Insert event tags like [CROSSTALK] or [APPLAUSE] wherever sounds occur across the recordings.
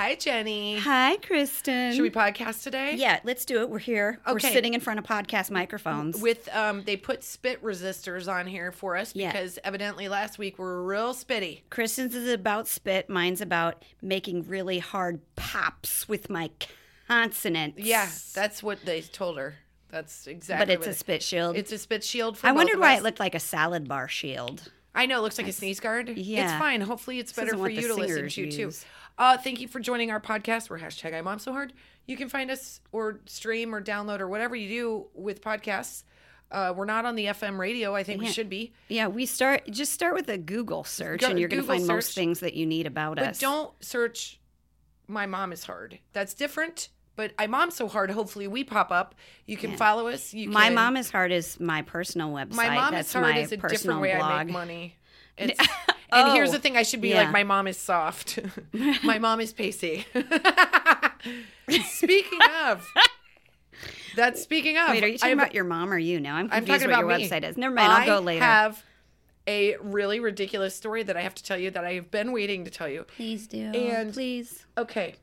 Hi, Jenny. Hi, Kristen. Should we podcast today? Yeah, let's do it. We're here. We're sitting in front of podcast microphones. With um, they put spit resistors on here for us Yeah. because evidently last week we were real spitty. Kristen's is about spit. Mine's about making really hard pops with my consonants. Yeah, that's what they told her. That's exactly. but it's a spit shield. It's a spit shield. For I wondered why us. it looked like a salad bar shield. I know it looks like a sneeze guard. Yeah, it's fine. Hopefully, it's better for you to listen to too. Uh, thank you for joining our podcast. We're hashtag I Mom So Hard. You can find us or stream or download or whatever you do with podcasts. Uh, we're not on the FM radio. I think we should be. Yeah, we start just start with a Google search, Go- and you're going to find most things that you need about But us. But don't search my mom is hard. That's different. But I mom so hard. Hopefully we pop up. You can follow us. You My can, mom is hard is my personal website. my mom That's is hard is a different way blog. I make money. It's, [LAUGHS] and here's Oh, the thing: I should be yeah. like my mom is soft. [LAUGHS] [LAUGHS] my mom is pacey. speaking of, that's speaking of. Wait, are you talking have- about your mom or you now? I'm I'm confused talking what about your me. website is. Never mind, I'll I go later. I have a really ridiculous story that I have to tell you that I have been waiting to tell you. Please do. And- please. okay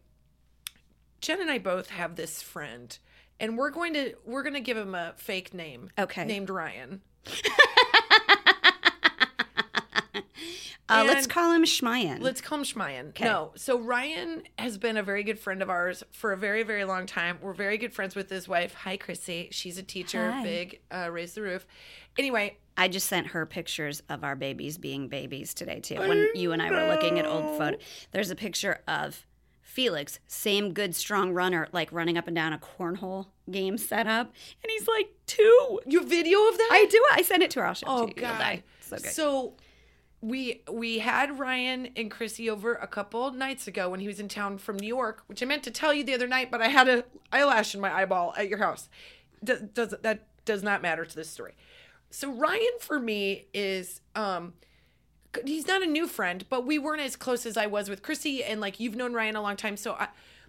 jen and i both have this friend and we're going to we're going to give him a fake name Okay. named ryan Uh, let's call him Schmayan. let's call him Schmayan. No, so Ryan has been a very good friend of ours for a very, very long time. We're very good friends with his wife. Hi, Chrissy. She's a teacher. Hi. Big, uh, raise the roof. Anyway, I just sent her pictures of our babies being babies today too. When you and I were looking at old photo, there's a picture of Felix, same good strong runner, like running up and down a cornhole game setup, and he's like two. you video of that? I do. I sent it to her. I'll show it Oh to you. God! So good. So we we had Ryan and Chrissy over a couple nights ago when he was in town from New York, which I meant to tell you the other night, but I had a eyelash in my eyeball at your house. Does, does that does not matter to this story? So Ryan for me is um he's not a new friend, but we weren't as close as I was with Chrissy and like you've known Ryan a long time, so I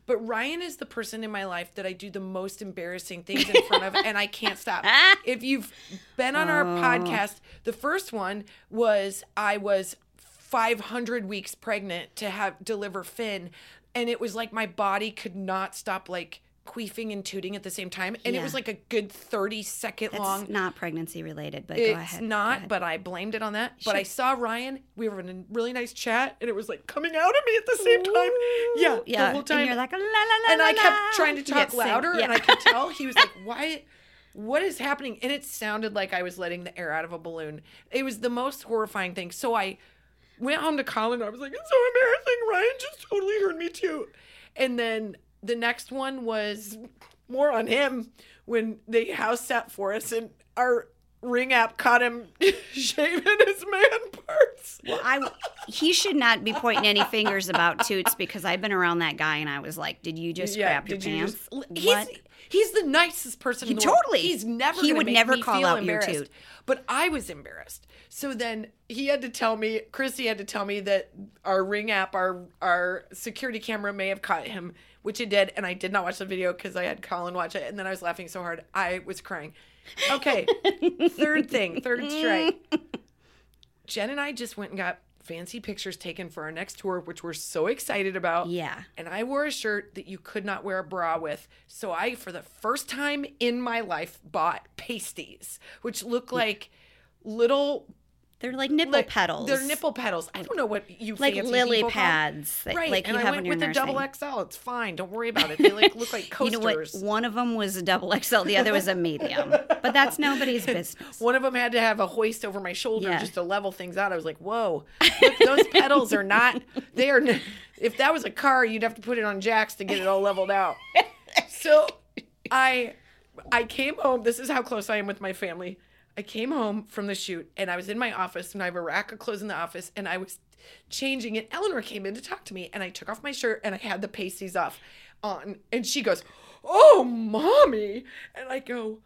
but Ryan is the person in my life that I do the most embarrassing things in front of, and I can't stop. [LAUGHS] If you've been on our oh. podcast, the first one was I was 500 weeks pregnant to have deliver Finn, and it was like my body could not stop like queefing and tooting at the same time, and it was like a good 30 second That's long. not pregnancy related, but It's go ahead. go not, ahead. but I blamed it on that. But I saw Ryan. We were in a really nice chat, and it was like coming out of me at the same time. Yeah, yeah, the whole time. and you're like la la la and la, I kept la. trying to talk louder, Yeah. and I could tell he was like, [LAUGHS] "Why? What is happening?" And it sounded like I was letting the air out of a balloon. It was the most horrifying thing. So I went home to Colin. I was like, "It's so embarrassing." Ryan just totally heard me too. And then the next one was more on him when they house sat for us, and our ring app caught him [LAUGHS] shaving his man parts. Well, I he should not be pointing any fingers about toots because I've been around that guy and I was like, "Did you just grab your you pants?" just- he's, what? he's the nicest person He in the world. totally- He's never he would never call out your toot. But I was embarrassed. So then he had to tell me, Chrissy had to tell me that our ring app, our our security camera may have caught him, which it did, and I did not watch the video because I had Colin watch it, and then I was laughing so hard I was crying. Okay, [LAUGHS] third thing, third strike. [LAUGHS] Jen and I just went and got fancy pictures taken for our next tour, which we're so excited about. Yeah. And I wore a shirt that you could not wear a bra with. So I, for the first time in my life, bought pasties, which look like little They're like nipple like, petals. They're nipple petals. I don't know what you like lily call- pads, that, Right, like and you I have went with the double XL. It's fine. Don't worry about it. [LAUGHS] They like look like coasters. You know what? One of them was a double XL, the other was a medium. But that's nobody's [LAUGHS] business. One of them had to have a hoist over my shoulder Yeah. just to level things out. I was like, "Whoa, look, those pedals are not. [LAUGHS] They are. If that was a car, you'd have to put it on jacks to get it all leveled out." So I I came home. This is how close I am with my family. I came home from the shoot and I was in my office and I have a rack of clothes in the office and I was changing and Eleanor came in to talk to me and I took off my shirt and I had the pasties off on and she goes, "Oh, mommy." And I go,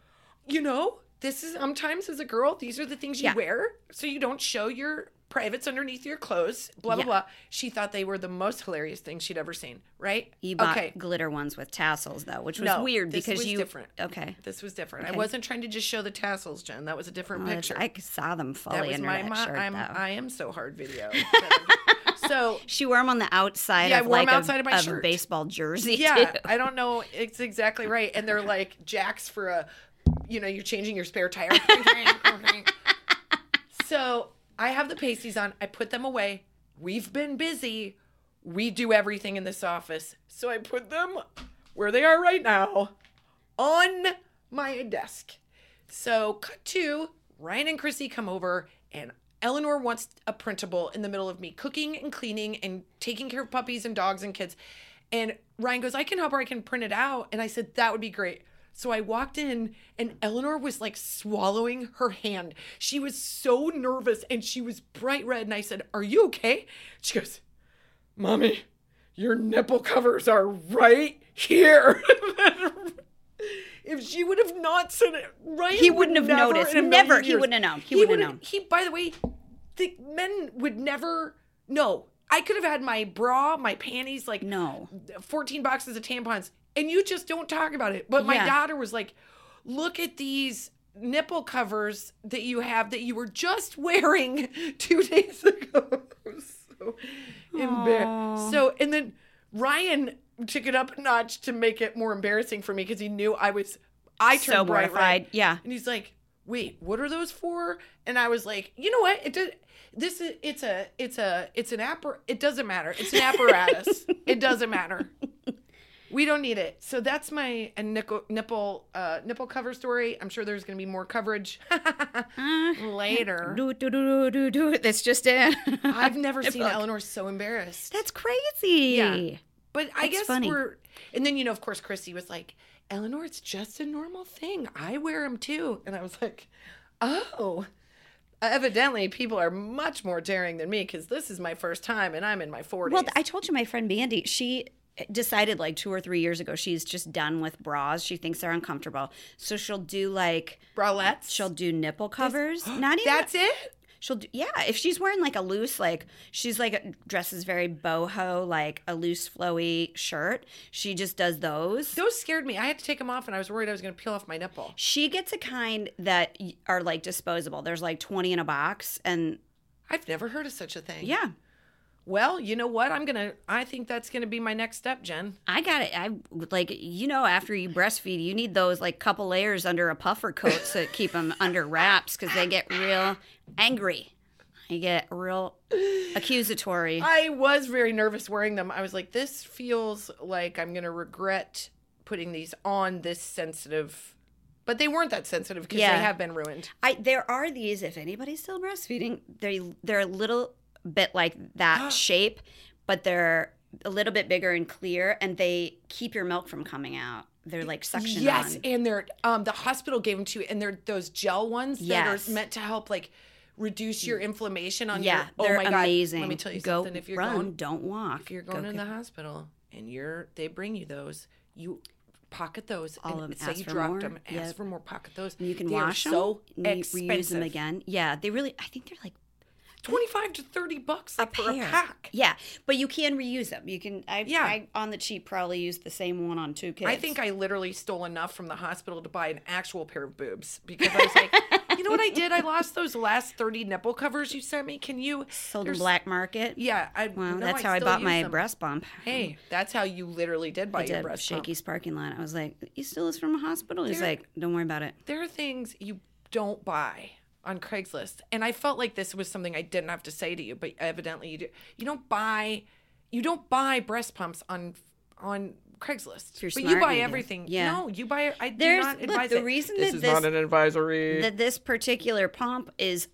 "You know, this is sometimes as a girl, these are the things you Yeah. wear so you don't show your privates underneath your clothes." Blah blah Yeah. blah. She thought they were the most hilarious things she'd ever seen, right? You bought glitter ones with tassels though, which was No, weird this because was you different. Okay. This was different. I wasn't trying to just show the tassels, Jen. That was a different oh, Well, picture. I saw them fully that was under my that shirt I'm, though. I am so hard video. [LAUGHS] so she wore them on the outside Yeah, I of wore 'em like outside a, of my of shirt. baseball jersey. yeah, too. I don't know. It's exactly right. And they're like jacks for a, you know, you're changing your spare tire. [LAUGHS] so I have the pasties on. I put them away. We've been busy. We do everything in this office. So I put them where they are right now on my desk. So cut to Ryan and Chrissy come over and Eleanor wants a printable in the middle of me cooking and cleaning and taking care of puppies and dogs and kids. And Ryan goes, I can help her, I can print it out. And I said, that would be great. So I walked in and Eleanor was like swallowing her hand. She was so nervous and she was bright red. And I said, Are you okay? She goes, Mommy, your nipple covers are right here. [LAUGHS] if she would have not said it, right, He would wouldn't have never noticed. Never. He years- wouldn't have known. He wouldn't have known. He, by the way, the men would never know. I could have had my bra, my panties, like No. 14 boxes of tampons, and you just don't talk about it. But my Yeah. daughter was like, look at these nipple covers that you have that you were just [LAUGHS] wearing two days ago. [LAUGHS] so embarrassed. So, and then Ryan took it up a notch to make it more embarrassing for me because he knew I was, I turned So bright red. Yeah. And he's like, "Wait, what are those for?" And I was like, "You know what? It does. This is it's a it's a it's an appar. It doesn't matter. It's an apparatus. [LAUGHS] it doesn't matter. We don't need it. So that's my a nipple nipple uh, nipple cover story. I'm sure there's gonna be more coverage [LAUGHS] later. Do do do do do. That's just it. I've never [LAUGHS] seen. Eleanor so embarrassed. That's crazy. Yeah. But I That's guess funny. we're, and then you know, of course, Chrissy was like, "Eleanor, it's just a normal thing. I wear them too." And I was like, "Oh." Evidently, people are much more daring than me because this is my first time and I'm in my 40s. Well, I told you my friend Bandy, she Eh, decided like two or three years ago she's just done with bras. She thinks they're uncomfortable. So she'll do like bralettes. she'll do nipple covers. [GASPS] Not even That's it. she'll do yeah, if she's wearing like a loose like she's like dresses very boho like a loose flowy shirt, she just does those. Those scared me. I had to take them off and I was worried I was going to peel off my nipple. She gets a kind that are like disposable. There's like 20 in a box and I've never heard of such a thing. yeah, Well, you know what? I'm going to, I think that's going to be my next step, Jen. I got it. I like you know after you breastfeed, you need those like couple layers under a puffer coat to keep them [LAUGHS] under wraps because they get real angry. They get real accusatory. I was very nervous wearing them. I was like, this feels like I'm going to regret putting these on this sensitive. But they weren't that sensitive because Yeah. they have been ruined. I there are these. If anybody's still breastfeeding, they they're a little bit like that [GASPS] shape, but they're a little bit bigger and clear, and they keep your milk from coming out. They're like suction Yes, on. and they're um the hospital gave them to you, and they're those gel ones Yes. that are meant to help like reduce your inflammation on Yeah, your. Oh they're my god! amazing. Let me tell you Go something. If you're run, going, don't walk. if you're Go going in the hospital and you're they bring you those, you pocket those All and of 'em, say ask you dropped more. them. Ask Yep. for more. Pocket those. And you can They wash them, So and expensive. reuse them again. Yeah, they really. I think they're like Twenty-five to thirty bucks like, for a pair. pack. Yeah, but you can reuse them. You can. I, Yeah. I on the cheap probably used the same one on two kids. I think I literally stole enough from the hospital to buy an actual pair of boobs because I was like, [LAUGHS] you know what I did? I lost those last 30 nipple covers you sent me. Can you [LAUGHS] sold there's- black market. Yeah, I Well, no, that's how I bought my them. breast bump. Hey, [LAUGHS] that's how you literally did buy I your did breast pump. Shakey's parking lot. I was like, "You steal this from a hospital?" He's like, "Don't worry about it." There are things you don't buy on Craigslist, and I felt like this was something I didn't have to say to you, but evidently you do. You don't buy, you don't buy breast pumps on on Craigslist, you're but you buy you everything. Yeah. No, you buy. I do There's not look, the it. reason this that is this not an advisory. that this particular pump is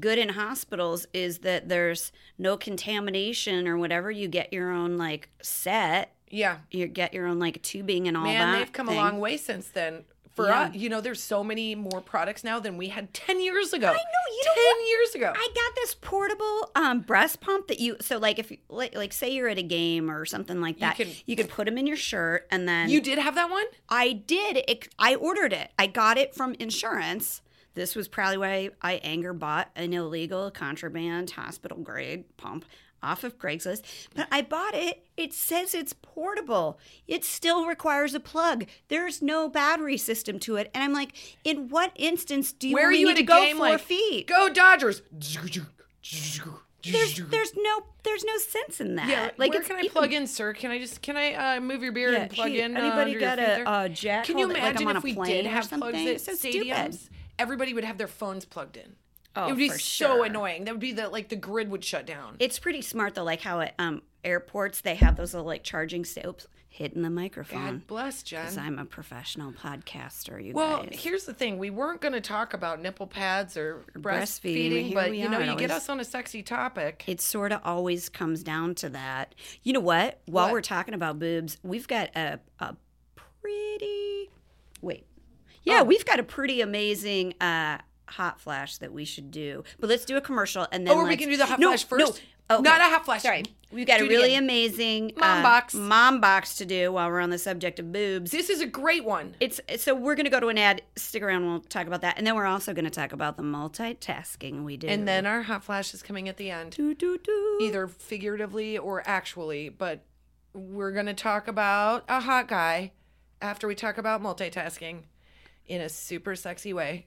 good in hospitals is that there's no contamination or whatever. You get your own like set. Yeah. You get your own like tubing and all Man, that. they've come thing. a long way since then. For Yeah. us, you know, there's so many more products now than we had 10 years ago. I know, you 10 what? years ago. I got this portable um, breast pump that you so like if you like, like say you're at a game or something like that, can- you could put them in your shirt and then you did have that one? I did. It, I ordered it. I got it from insurance. This was probably why I anger bought an illegal contraband hospital grade pump off of Craigslist. But I bought it. It says it's portable. It still requires a plug. There's no battery system to it. And I'm like, in what instance do you Where are you need to go four like, feet? Go Dodgers. There's there's no there's no sense in that. Yeah, like where can I even- plug in, sir? Can I just can I uh, move your beer Yeah, and plug in? uh, anybody under got a, uh, jack Can you it like imagine I'm on if we did have plugs something? at so stadiums? stupid. Everybody would have their phones plugged in. Oh, it would be so sure. annoying. That would be the like the grid would shut down. It's pretty smart though, like how at um, airports they have those little like charging soaps hitting the microphone. God bless Jen. Because I'm a professional podcaster, you Well, guys. here's the thing: we weren't going to talk about nipple pads or breastfeeding, breastfeeding, but you know, you get us on a sexy topic. it sort of always comes down to that. You know what? While What? we're talking about boobs, we've got a, a pretty wait. Yeah, Oh. we've got a pretty amazing uh hot flash that we should do. But let's do a commercial and then Oh, we can do the hot No, flash no. first. Okay. Not a hot flash. Sorry. We've got Do a really amazing Mom uh, box. mom box to do while we're on the subject of boobs. This is a great one. It's so we're going to go to an ad. Stick around. We'll talk about that, and then we're also going to talk about the multitasking we do. And then our hot flash is coming at the end, do do do. either figuratively or actually. But we're going to talk about a hot guy after we talk about multitasking in a super sexy way.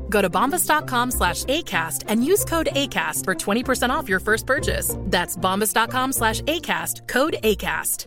Go to bombas.com slash ACAST and use code ACAST for 20% off your first purchase. That's bombas.com slash ACAST, code ACAST.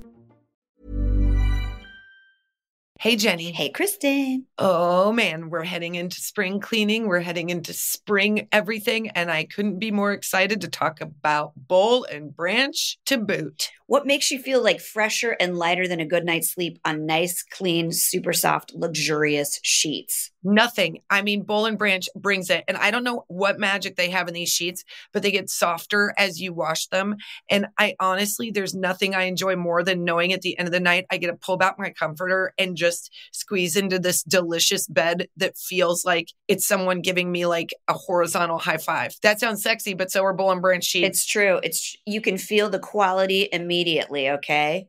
Hey, Jenny. Hey, Kristen. Oh man, we're heading into spring cleaning. We're heading into spring everything. And I couldn't be more excited to talk about boll and branch to boot. What makes you feel like fresher and lighter than a good night's sleep on nice, clean, super soft, luxurious sheets? Nothing. I mean, Boll and Branch brings it. And I don't know what magic they have in these sheets, but they get softer as you wash them. And I honestly, there's nothing I enjoy more than knowing at the end of the night, I get to pull back my comforter and just squeeze into this delicious bed that feels like it's someone giving me like a horizontal high five. That sounds sexy, but so are Boll and Branch sheets. It's true. It's you can feel the quality immediately, okay?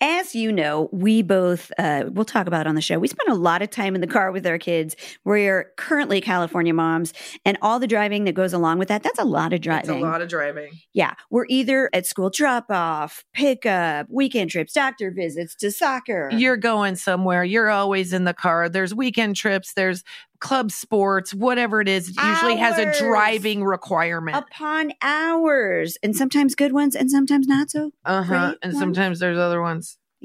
As you know, we both, uh, we'll talk about it on the show. We spend a lot of time in the car with our kids. We're currently California moms, and all the driving that goes along with that, that's a lot of driving. It's a lot of driving. Yeah. We're either at school drop off, pickup, weekend trips, doctor visits to soccer. You're going somewhere. You're always in the car. There's weekend trips. There's club sports, whatever it is. It usually has a driving requirement. upon hours, and sometimes good ones and sometimes not so. Uh huh. And ones. sometimes there's other ones.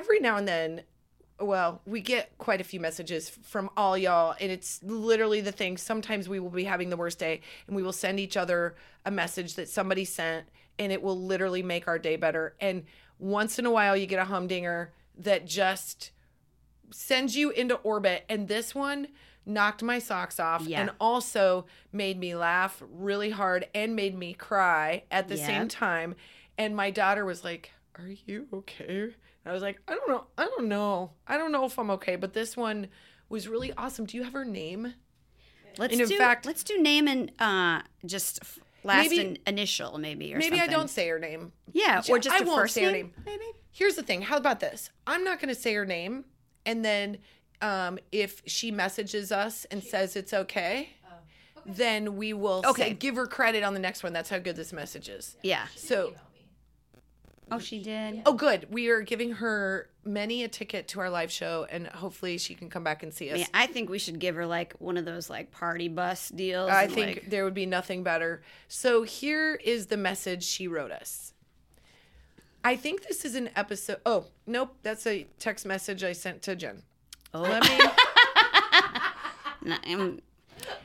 Every now and then, well, we get quite a few messages from all y'all, and it's literally the thing. Sometimes we will be having the worst day, and we will send each other a message that somebody sent, and it will literally make our day better. And once in a while, you get a humdinger that just sends you into orbit. And this one knocked my socks off Yeah. and also made me laugh really hard and made me cry at the Yeah. same time. And my daughter was like, Are you okay? And I was like, I don't know. I don't know. I don't know if I'm okay. But this one was really awesome. Do you have her name? Let's And in do fact- let's do name and uh just last Maybe- in, initial maybe or Maybe I don't say her name. Yeah, or just I a won't first say her name. name. Maybe. Here's the thing. How about this? I'm not going to say her name, and then um, if she messages us and says it's okay, then we will Okay. say, give her credit on the next one. That's how good this message is. Yeah. So, Oh, she did. oh, good. We are giving her many a ticket to our live show, and hopefully she can come back and see us. Man, I think we should give her like one of those like party bus deals. I and, think like- there would be nothing better. So here is the message she wrote us. I think this is an episode. Oh, nope. That's a text message I sent to Jen. oh, Let me. no, I'm-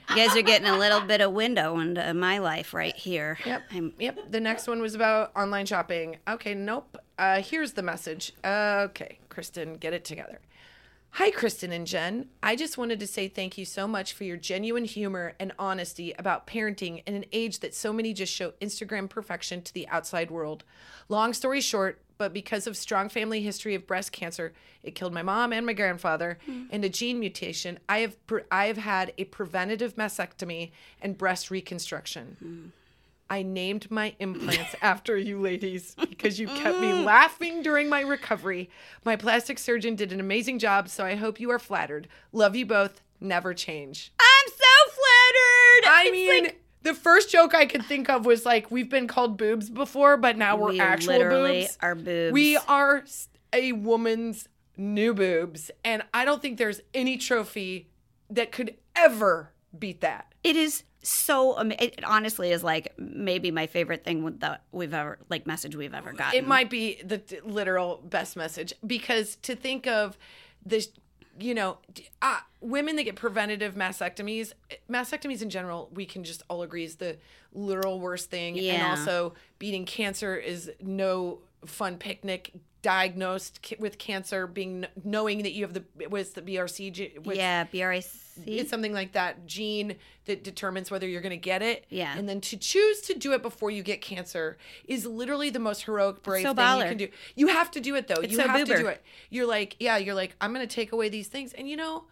you guys are getting a little bit of window into my life right here. Yep. I'm, Yep. The next one was about online shopping. Okay. Nope. Uh, here's the message. okay, Kristen, get it together. Hi, Kristen and Jen. I just wanted to say thank you so much for your genuine humor and honesty about parenting in an age that so many just show Instagram perfection to the outside world. Long story short, but because of strong family history of breast cancer, it killed my mom and my grandfather, hmm. and a gene mutation. I have pre- I have had a preventative mastectomy and breast reconstruction. Hmm. I named my implants [LAUGHS] after you ladies because you kept me mm. laughing during my recovery. My plastic surgeon did an amazing job, so I hope you are flattered. Love you both. Never change. I'm so flattered. I It's mean, like- the first joke I could think of was like, we've been called boobs before, but now we're we actual literally boobs. are boobs. We are a woman's new boobs, and I don't think there's any trophy that could ever beat that. It is so. It honestly is like maybe my favorite thing that we've ever like message we've ever gotten. It might be the literal best message because to think of this, you know, uh, women that get preventative mastectomies, mastectomies in general, we can just all agree is the literal worst thing. And also, beating cancer is no fun picnic. Diagnosed with cancer, being knowing that you have the was the BRC, ge- Yeah, BRIC. it's something like that gene that determines whether you're going to get it. Yeah. And then to choose to do it before you get cancer is literally the most heroic, brave so thing you can do. You have to do it though. It's you so have to do it. You're like, yeah, you're like, I'm going to take away these things. And you know,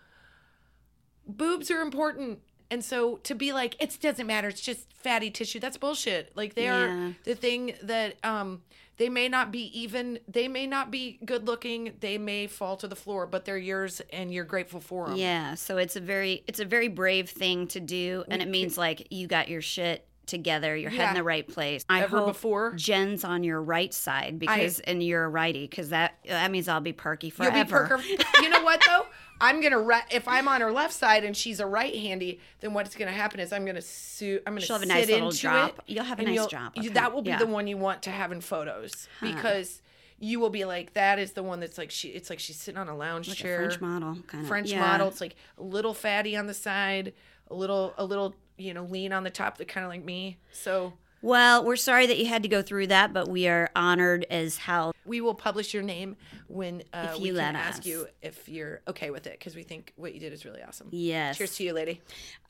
boobs are important. And so to be like, it doesn't matter. It's just fatty tissue. That's bullshit. Like they Yeah. are the thing that, um, they may not be even, they may not be good looking. They may fall to the floor, but they're yours and you're grateful for them. Yeah, so it's a very it's a very brave thing to do, and it means like you got your shit together. You're Yeah. heading the right place. I Ever hope before? Jen's on your right side because and you're a righty because that that means I'll be perky You'll forever. be perker. you know what though? I'm gonna re- if I'm on her left side and she's a right handy, then what's gonna happen is I'm gonna suit. I'm gonna She'll have a nice little drop. it, You'll have a nice drop you- that will be Yeah. the one you want to have in photos because you will be like that is the one that's like she. It's like she's sitting on a lounge Like a chair. French model, kind of French model. It's like a little fatty on the side, a little a little you know lean on the top, that kind of like me. So Well, we're sorry that you had to go through that, but we are honored as hell. we will publish your name when uh, If we you can let ask you if you're okay with it because we think what you did is really awesome. Yes. Cheers to you, lady.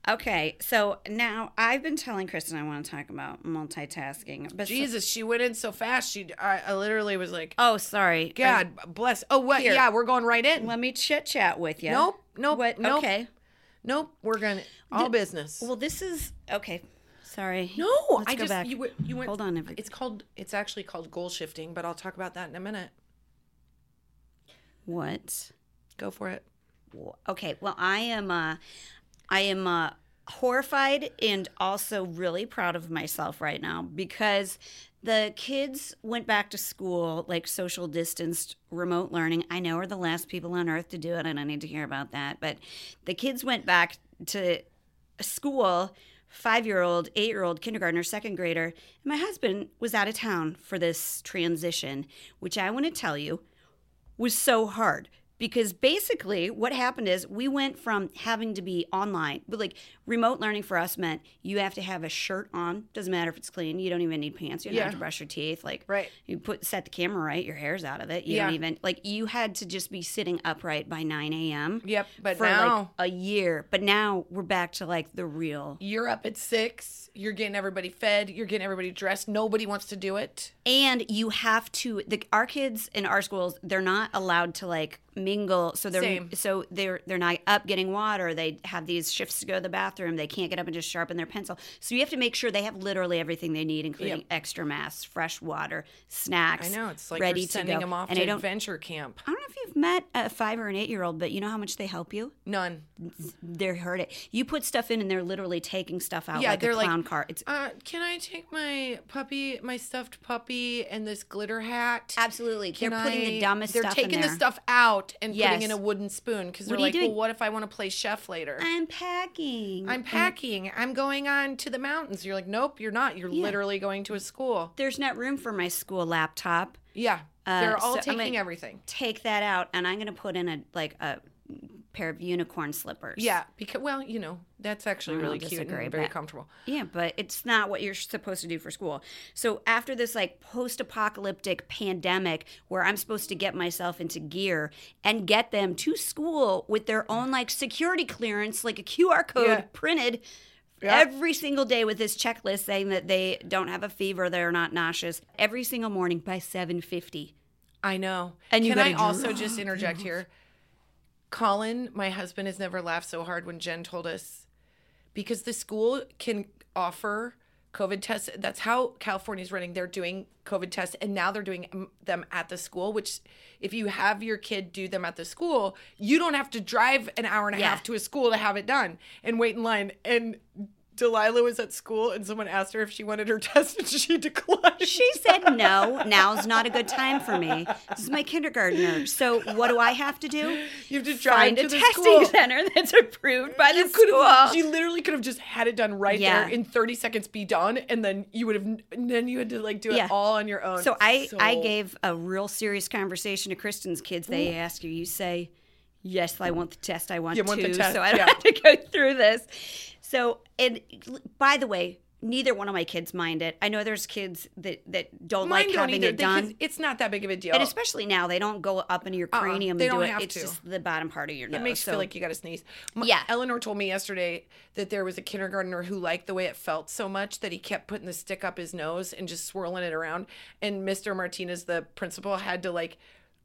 Okay, so now I've been telling Kristen I want to talk about multitasking. But so- Jesus, she went in so fast. She, I, I literally was like, oh, sorry. God bless. Oh, what? Here. Yeah, we're going right in. Let me chit chat with you. Nope, nope, What? nope. Okay. Nope, we're gonna all business. Well, this is okay. Sorry. no, Let's I go just back. you went- you went. Hold on. every- It's called. It's actually called goal shifting, but I'll talk about that in a minute. What? Go for it. Okay. Well, I am. Uh, I am uh, horrified and also really proud of myself right now because the kids went back to school like social distanced remote learning. I know we're the last people on earth to do it, and I need to hear about that. But the kids went back to school. Five year old, eight year old, kindergartner, second grader. And my husband was out of town for this transition, which I want to tell you was so hard because basically what happened is we went from having to be online but like remote learning for us meant you have to have a shirt on doesn't matter if it's clean you don't even need pants you don't have to brush your teeth like Right. you put set the camera right your hair's out of it you Yeah. don't even like you had to just be sitting upright by 9 a.m Yep, but for now like a year but now we're back to like the real you're up at six. You're getting everybody fed. You're getting everybody dressed. Nobody wants to do it. and you have to the our kids in our schools they're not allowed to like mingle so they're Same. so they're they're not up getting water they have these shifts to go to the bathroom they can't get up and just sharpen their pencil so you have to make sure they have literally everything they need including Yep. extra masks fresh water snacks I know it's like ready you're to sending go them off and to I don't adventure camp. I don't know if you've met a five or an eight year old, but you know how much they help you. None. They're hurt it. You put stuff in, and they're literally taking stuff out Yeah, like they're like, car. It's Uh, can I take my puppy, my stuffed puppy, and this glitter hat? absolutely. They're Can putting the I- dumbest They're taking the stuff out and Yes. putting in a wooden spoon because they're What are you like, well, what if I want to play chef later? I'm packing. I'm packing. I'm going on to the mountains. You're like, nope, you're not. You're Yeah. literally going to a school. There's not room for my school laptop. Yeah, Uh, they're all so taking everything. Take that out, and I'm going to put in a like a pair of unicorn slippers. Yeah, because well, you know, that's actually really cute disagree, and very but- comfortable. Yeah, but it's not what you're supposed to do for school. So after this like post-apocalyptic pandemic where I'm supposed to get myself into gear and get them to school with their own like security clearance, like a QR code Yeah. printed Yeah. every single day with this checklist saying that they don't have a fever, they're not nauseous, every single morning by 7:50. I know. And you Can I also just interject oh here? Colin, my husband, has never laughed so hard when Jen told us because the school can offer COVID tests. That's how California's running. They're doing COVID tests, and now they're doing them at the school. Which, if you have your kid do them at the school, you don't have to drive an hour and a Yeah. half to a school to have it done and wait in line. And Delilah was at school, and someone asked her if she wanted her [LAUGHS] test, and she declined. She said no, now's not a good time for me. This is my kindergartner. So what do I have to do? You have to drive Find to a the testing school. center that's approved by the You school. She literally could have just had it done right Yeah. there in 30 seconds, be done, and then you would have. And then you had to like do it Yeah. all on your own. So I I gave a real serious conversation to Kristen's kids. They ask you, you say, "Yes, I want the test. I want You to." want test, so I don't yeah. have to go through this. So and by the way, neither one of my kids mind it. I know there's kids that that don't Mine like don't having either. it done. It's not that big of a deal. and especially now, they don't go up into your Uh-uh, cranium they and do don't it. have it's to. just the bottom part of your nose. it makes you feel like you got to sneeze. My, Yeah. Eleanor told me yesterday that there was a kindergartner who liked the way it felt so much that he kept putting the stick up his nose and just swirling it around. And Mr. Martinez, the principal, had to like,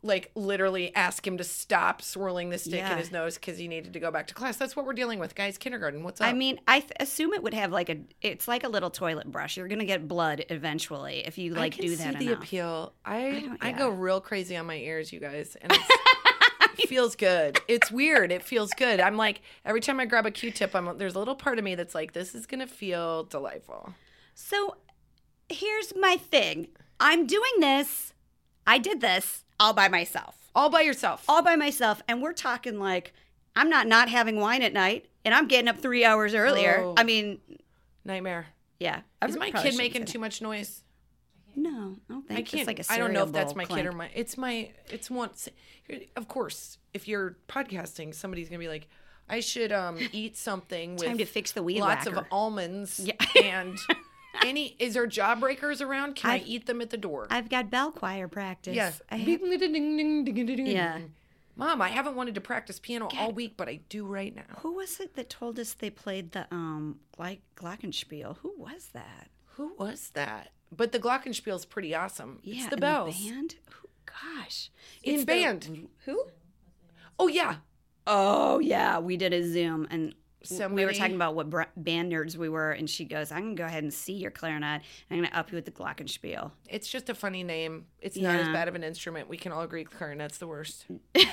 like literally ask him to stop swirling the stick Yeah. in his nose because he needed to go back to class. That's what we're dealing with, guys. Kindergarten. What's up? I mean, I th- assume it would have like a. It's like a little toilet brush. You're gonna get blood eventually if you like I do that the enough. appeal. I I, yeah. go real crazy on my ears, you guys, and it's, [LAUGHS] it feels good. It's weird. It feels good. I'm like every time I grab a Q-tip, I'm there's a little part of me that's like, this is gonna feel delightful. So here's my thing. I'm doing this. I did this all by myself. All by yourself. All by myself. And we're talking like I'm not not having wine at night and I'm getting up three hours earlier. Oh. I mean, Nightmare. yeah. I Is my kid making too much noise? No, I don't think I can't. It's like a I don't know if that's my kid or my. It's my. It's once. Of course, if you're podcasting, somebody's gonna be like, I should um [LAUGHS] eat something with Time to fix the weed lots whacker. of almonds Yeah. and [LAUGHS] any. Is there jawbreakers around? Can i I've- eat them at the door? I've got bell choir practice. Yes. I have- Yeah. Mom, I haven't wanted to practice piano all week, but I do right now. who was it that told us they played the um Gly- Glockenspiel? Who was that? Who was that? But the Glockenspiel's pretty awesome. Yeah, it's the in bells. band. Who, gosh, In It's the- band. who? Oh yeah. Oh yeah, we did a Zoom and w- we were talking about what br- band nerds we were, and she goes, "I'm gonna go ahead and see your clarinet. I'm gonna up you with the glockenspiel." It's just a funny name. It's not as bad of an instrument. We can all agree clarinet's the worst. [LAUGHS]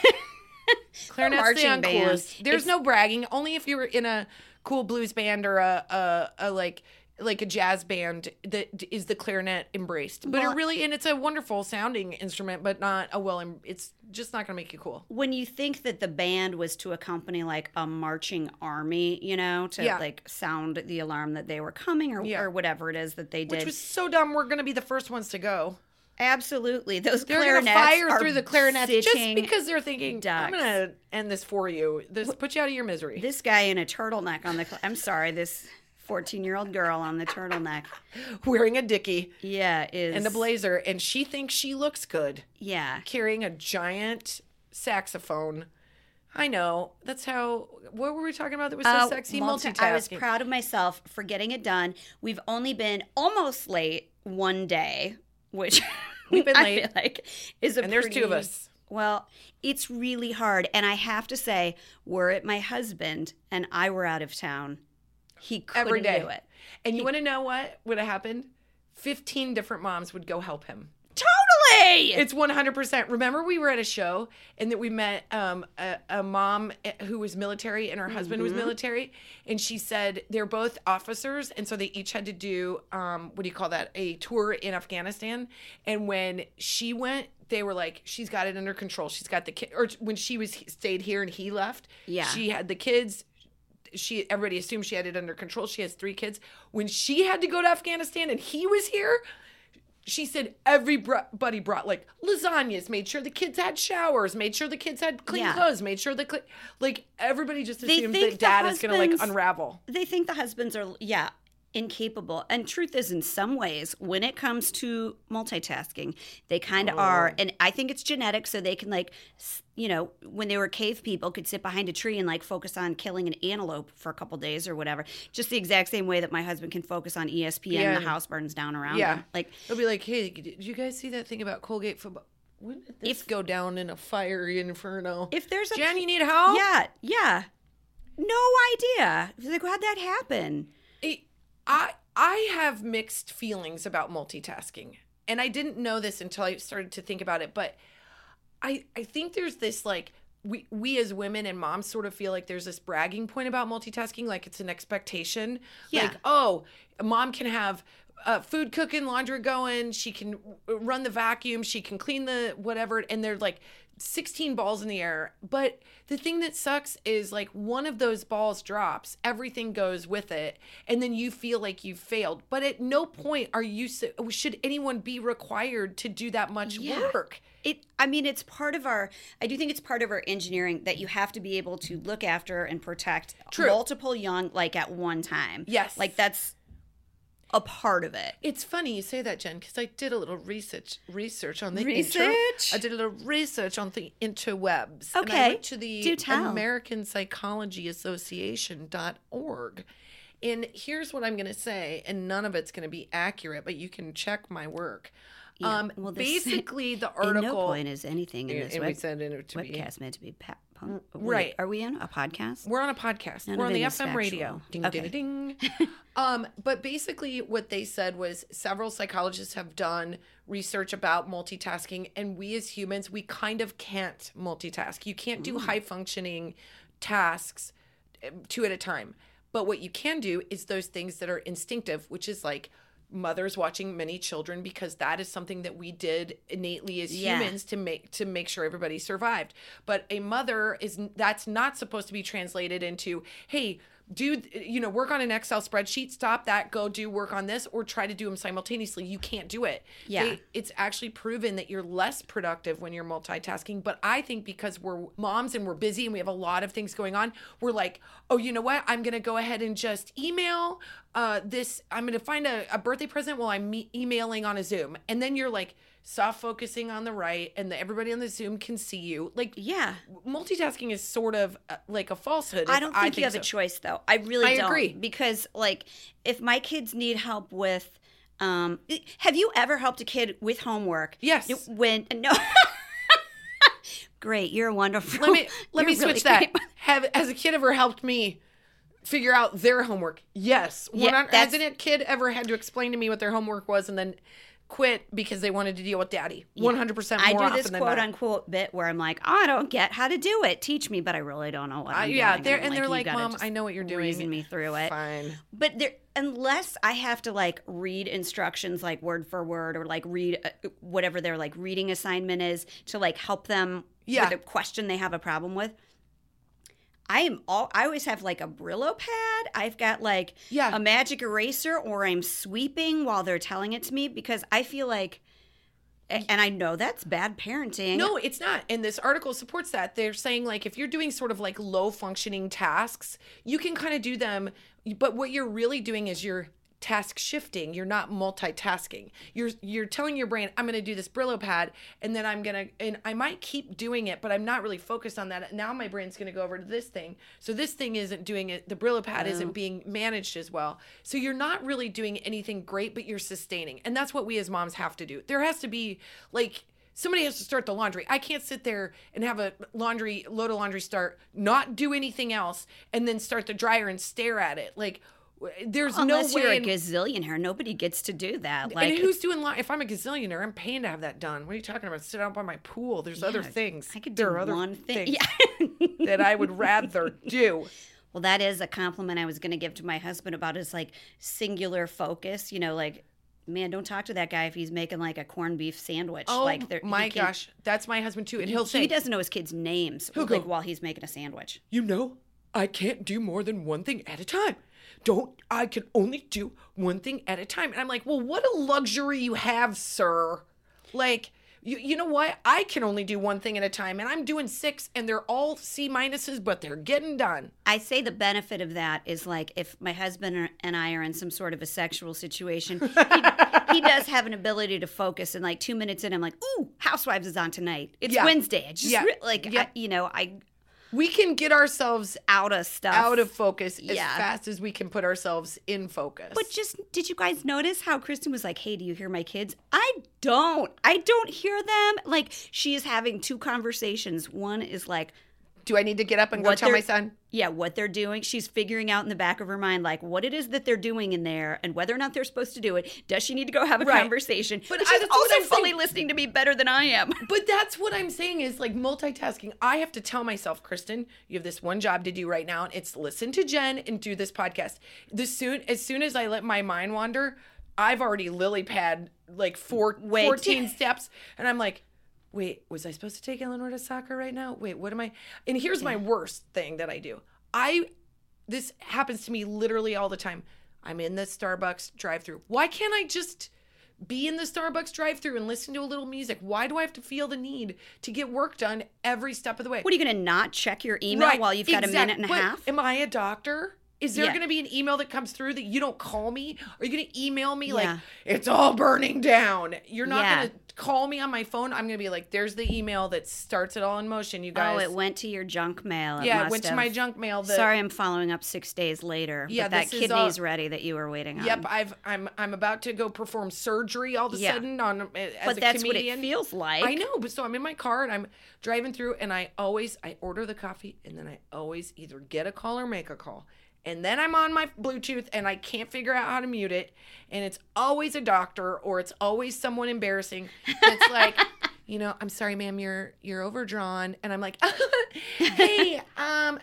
Clarinet's the band. uncoolest. There's It's- no bragging. Only if you were in a cool blues band or a, a, a like like a jazz band that is the clarinet embraced. But Well- it really and it's a wonderful sounding instrument, but not a well. It's just not gonna make you cool. When you think that the band was to accompany like a marching army, you know, to Yeah. like sound the alarm that they were coming or, Yeah. or whatever it is that they did. Which was so dumb. We're gonna be the first ones to go. Absolutely, those They're clarinets gonna fire are through the clarinets just because they're thinking, "I'm gonna end this for you. This put you out of your misery." This guy in a turtleneck on the. cl- I'm sorry, this 14 year old girl on the turtleneck. [LAUGHS] Wearing a dicky Yeah, is and a blazer, and she thinks she looks good. Yeah, carrying a giant saxophone. I know. That's how. What were we talking about that was so Uh, sexy? multi- Multitasking. I was proud of myself for getting it done. We've only been almost late one day, which [LAUGHS] We've been late. like is a And there's two of us. Well, it's really hard, and I have to say, were it my husband and I were out of town, he couldn't Every day. do it. And you want to know what would have happened? 15 different moms would go help him. Totally. It's 100%. Remember, we were at a show and that we met um, a, a mom eh, who was military and her husband was military. And she said they're both officers. And so they each had to do, um, what do you call that? A tour in Afghanistan. And when she went, they were like, she's got it under control. She's got the kid. Or when she was stayed here and he left, Yeah. she had the kids she everybody assumed she had it under control. She has three kids. When she had to go to Afghanistan and he was here, she said everybody brought like lasagnas, made sure the kids had showers, made sure the kids had clean Yeah. clothes, made sure the cl- like everybody just assumes that dad is gonna like unravel. they think the husbands are yeah incapable and truth is in some ways when it comes to multitasking they kind of oh, are Oh. and i think it's genetic so they can like you know when they were cave people could sit behind a tree and like focus on killing an antelope for a couple days or whatever just the exact same way that my husband can focus on espn Yeah. and the house burns down around Yeah. him like They'll be like, "Hey, did you guys see that thing about Colgate football? When did this If- go down in a fiery inferno?" if there's a Jen, you need help? yeah yeah no idea like how'd that happen it- I I have mixed feelings about multitasking. And I didn't know this until I started to think about it, but I I think there's this like we we as women and moms sort of feel like there's this bragging point about multitasking like it's an expectation. Yeah. Like, oh, a mom can have uh, food cooking, laundry going, she can run the vacuum, she can clean the whatever and they're like 16 balls in the air. But the thing that sucks is like one of those balls drops, everything goes with it, and then you feel like you failed. But at no point are you should anyone be required to do that much Yeah. work. It I mean it's part of our I do think it's part of our engineering that you have to be able to look after and protect True. multiple young like at one time. Yes. Like that's a part of it. It's funny you say that, Jen, because I did a little research research on the inter- Research? I did a little research on the interwebs. And I Okay. went to the Do tell. American Psychology Association.org. And here's what I'm going to say, and none of it's going to be accurate, but you can check my work. Yeah, Um, well, this- [LAUGHS] basically, the In article. no point is anything in this and we web, said it to be- webcast meant to be pa- pun- wait, right. Are we in a podcast? We're on a podcast. None We're on the FM is radio. Ding, Okay. ding, ding. [LAUGHS] um, but basically, what they said was several psychologists have done research about multitasking, and we as humans, we kind of can't multitask. You can't do high functioning tasks eh, two at a time. But what you can do is those things that are instinctive, which is like mothers watching many children because that is something that we did innately as Yeah. humans to make to make sure everybody survived but a mother is that's not supposed to be translated into hey do you know work on an excel spreadsheet stop that go do work on this or try to do them simultaneously you can't do it Yeah. They- it's actually proven that you're less productive when you're multitasking. But I think because we're moms and we're busy and we have a lot of things going on, we're like, oh, you know what? I'm to go ahead and just email uh, this. I'm to find a, a birthday present while I'm me- emailing on a Zoom. And then you're like soft focusing on the right and the, everybody on the Zoom can see you. Like, Yeah. multitasking is sort of uh, like a falsehood. I don't think you have so. a choice though. I really I don't. agree. Because like if my kids need help with um have you ever helped a kid with homework? Yes. When [LAUGHS] no Great, you're wonderful. let me let You're me really switch that. [LAUGHS] Have has a kid ever helped me figure out their homework? Yes. Yeah, that's- hasn't a kid ever had to explain to me what their homework was and then quit because they wanted to deal with daddy? One hundred percent. I do this quote unquote bit where I'm like, I don't get how to do it. Teach me, but I really don't know what Uh, I'm yeah, doing. they're I'm and they're "You like, Mom, I know what you're doing. Reason me through it. Fine. But there, unless I have to like read instructions like word for word or like read uh, whatever their like reading assignment is to like help them Yeah. with a question they have a problem with. I am all. I always have like a Brillo pad. I've got like Yeah. a magic eraser, or I'm sweeping while they're telling it to me because I feel like, and I know that's bad parenting. No, it's not. And this article supports that. They're saying like if you're doing sort of like low functioning tasks, you can kind of do them, but what you're really doing is you're task shifting. You're not multitasking. You're you're telling your brain, I'm going to do this Brillo pad and then I'm going to and I might keep doing it, but I'm not really focused on that. Now my brain's going to go over to this thing. So this thing isn't doing it. The Brillo pad isn't being managed as well. So you're not really doing anything great, but you're sustaining. And that's what we as moms have to do. There has to be like somebody has to start the laundry. I can't sit there and have a laundry load of laundry start, not do anything else, and then start the dryer and stare at it. Like there's unless no you're a in- gazillionaire, nobody gets to do that. Like, and who's doing? If I'm a gazillionaire, I'm paying to have that done. What are you talking about? Sit out by my pool. There's other things. I could there do are other one thing. things Yeah. [LAUGHS] that I would rather do. Well, that is a compliment I was going to give to my husband about his like singular focus. You know, like, man, don't talk to that guy if he's making like a corned beef sandwich. Oh like, my gosh, that's my husband too, and he'll he say, doesn't know his kids' names He'll like go- while he's making a sandwich. you know, I can't do more than one thing at a time. Don't, I can only do one thing at a time. And I'm like, well, what a luxury you have, sir. Like, you, you know what? I can only do one thing at a time, and I'm doing six, and they're all C minuses, but they're getting done. I say the benefit of that is like if my husband and I are in some sort of a sexual situation, he, [LAUGHS] he does have an ability to focus. And like two minutes in, I'm like, "Ooh, Housewives is on tonight. It's Yeah. Wednesday. I just Yeah. like, Yeah. I, you know, I We can get ourselves out of stuff, out of focus as Yeah. fast as we can put ourselves in focus. But just did you guys notice how Kristen was like, "Hey, do you hear my kids?" I don't. I don't hear them. Like she is having two conversations. One is like, do I need to get up and go tell my son? Yeah, what they're doing. She's figuring out in the back of her mind like what it is that they're doing in there and whether or not they're supposed to do it. Does she need to go have a Right. conversation? But But I- she's what also I'm saying. fully listening to me better than I am. [LAUGHS] But that's what I'm saying is like multitasking. I have to tell myself, Kristen, you have this one job to do right now, and it's listen to Jen and do this podcast. The soon as soon as I let my mind wander, I've already lily pad like four, Wait. 14 steps, and I'm like, wait, was I supposed to take Eleanor to soccer right now? Wait, what am I? And here's my worst thing that I do. I this happens to me literally all the time. I'm in the Starbucks drive-through. Why can't I just be in the Starbucks drive-through and listen to a little music? Why do I have to feel the need to get work done every step of the way? What are you going to not check your email Right, while you've got a minute and a half? Am I a doctor? Is there Yeah. going to be an email that comes through that you don't call me? Are you going to email me like it's all burning down? You're not Yeah. going to call me on my phone. I'm going to be like, "There's the email that starts it all in motion." You oh, guys. Oh, it went to your junk mail. It yeah, it went to my junk mail. The, Sorry, I'm following up six days later. Yeah, but that uh, kidney's all- ready that you were waiting on. Yep, I've I'm I'm about to go perform surgery all of a Yeah. sudden on uh, as but a that's comedian. what it feels like. I know, but so I'm in my car and I'm driving through and I always I order the coffee and then I always either get a call or make a call. And then I'm on my Bluetooth and I can't figure out how to mute it. And it's always a doctor or it's always someone embarrassing It's [LAUGHS] like, you know, I'm sorry, ma'am, you're you're overdrawn. And I'm like, [LAUGHS] hey, um,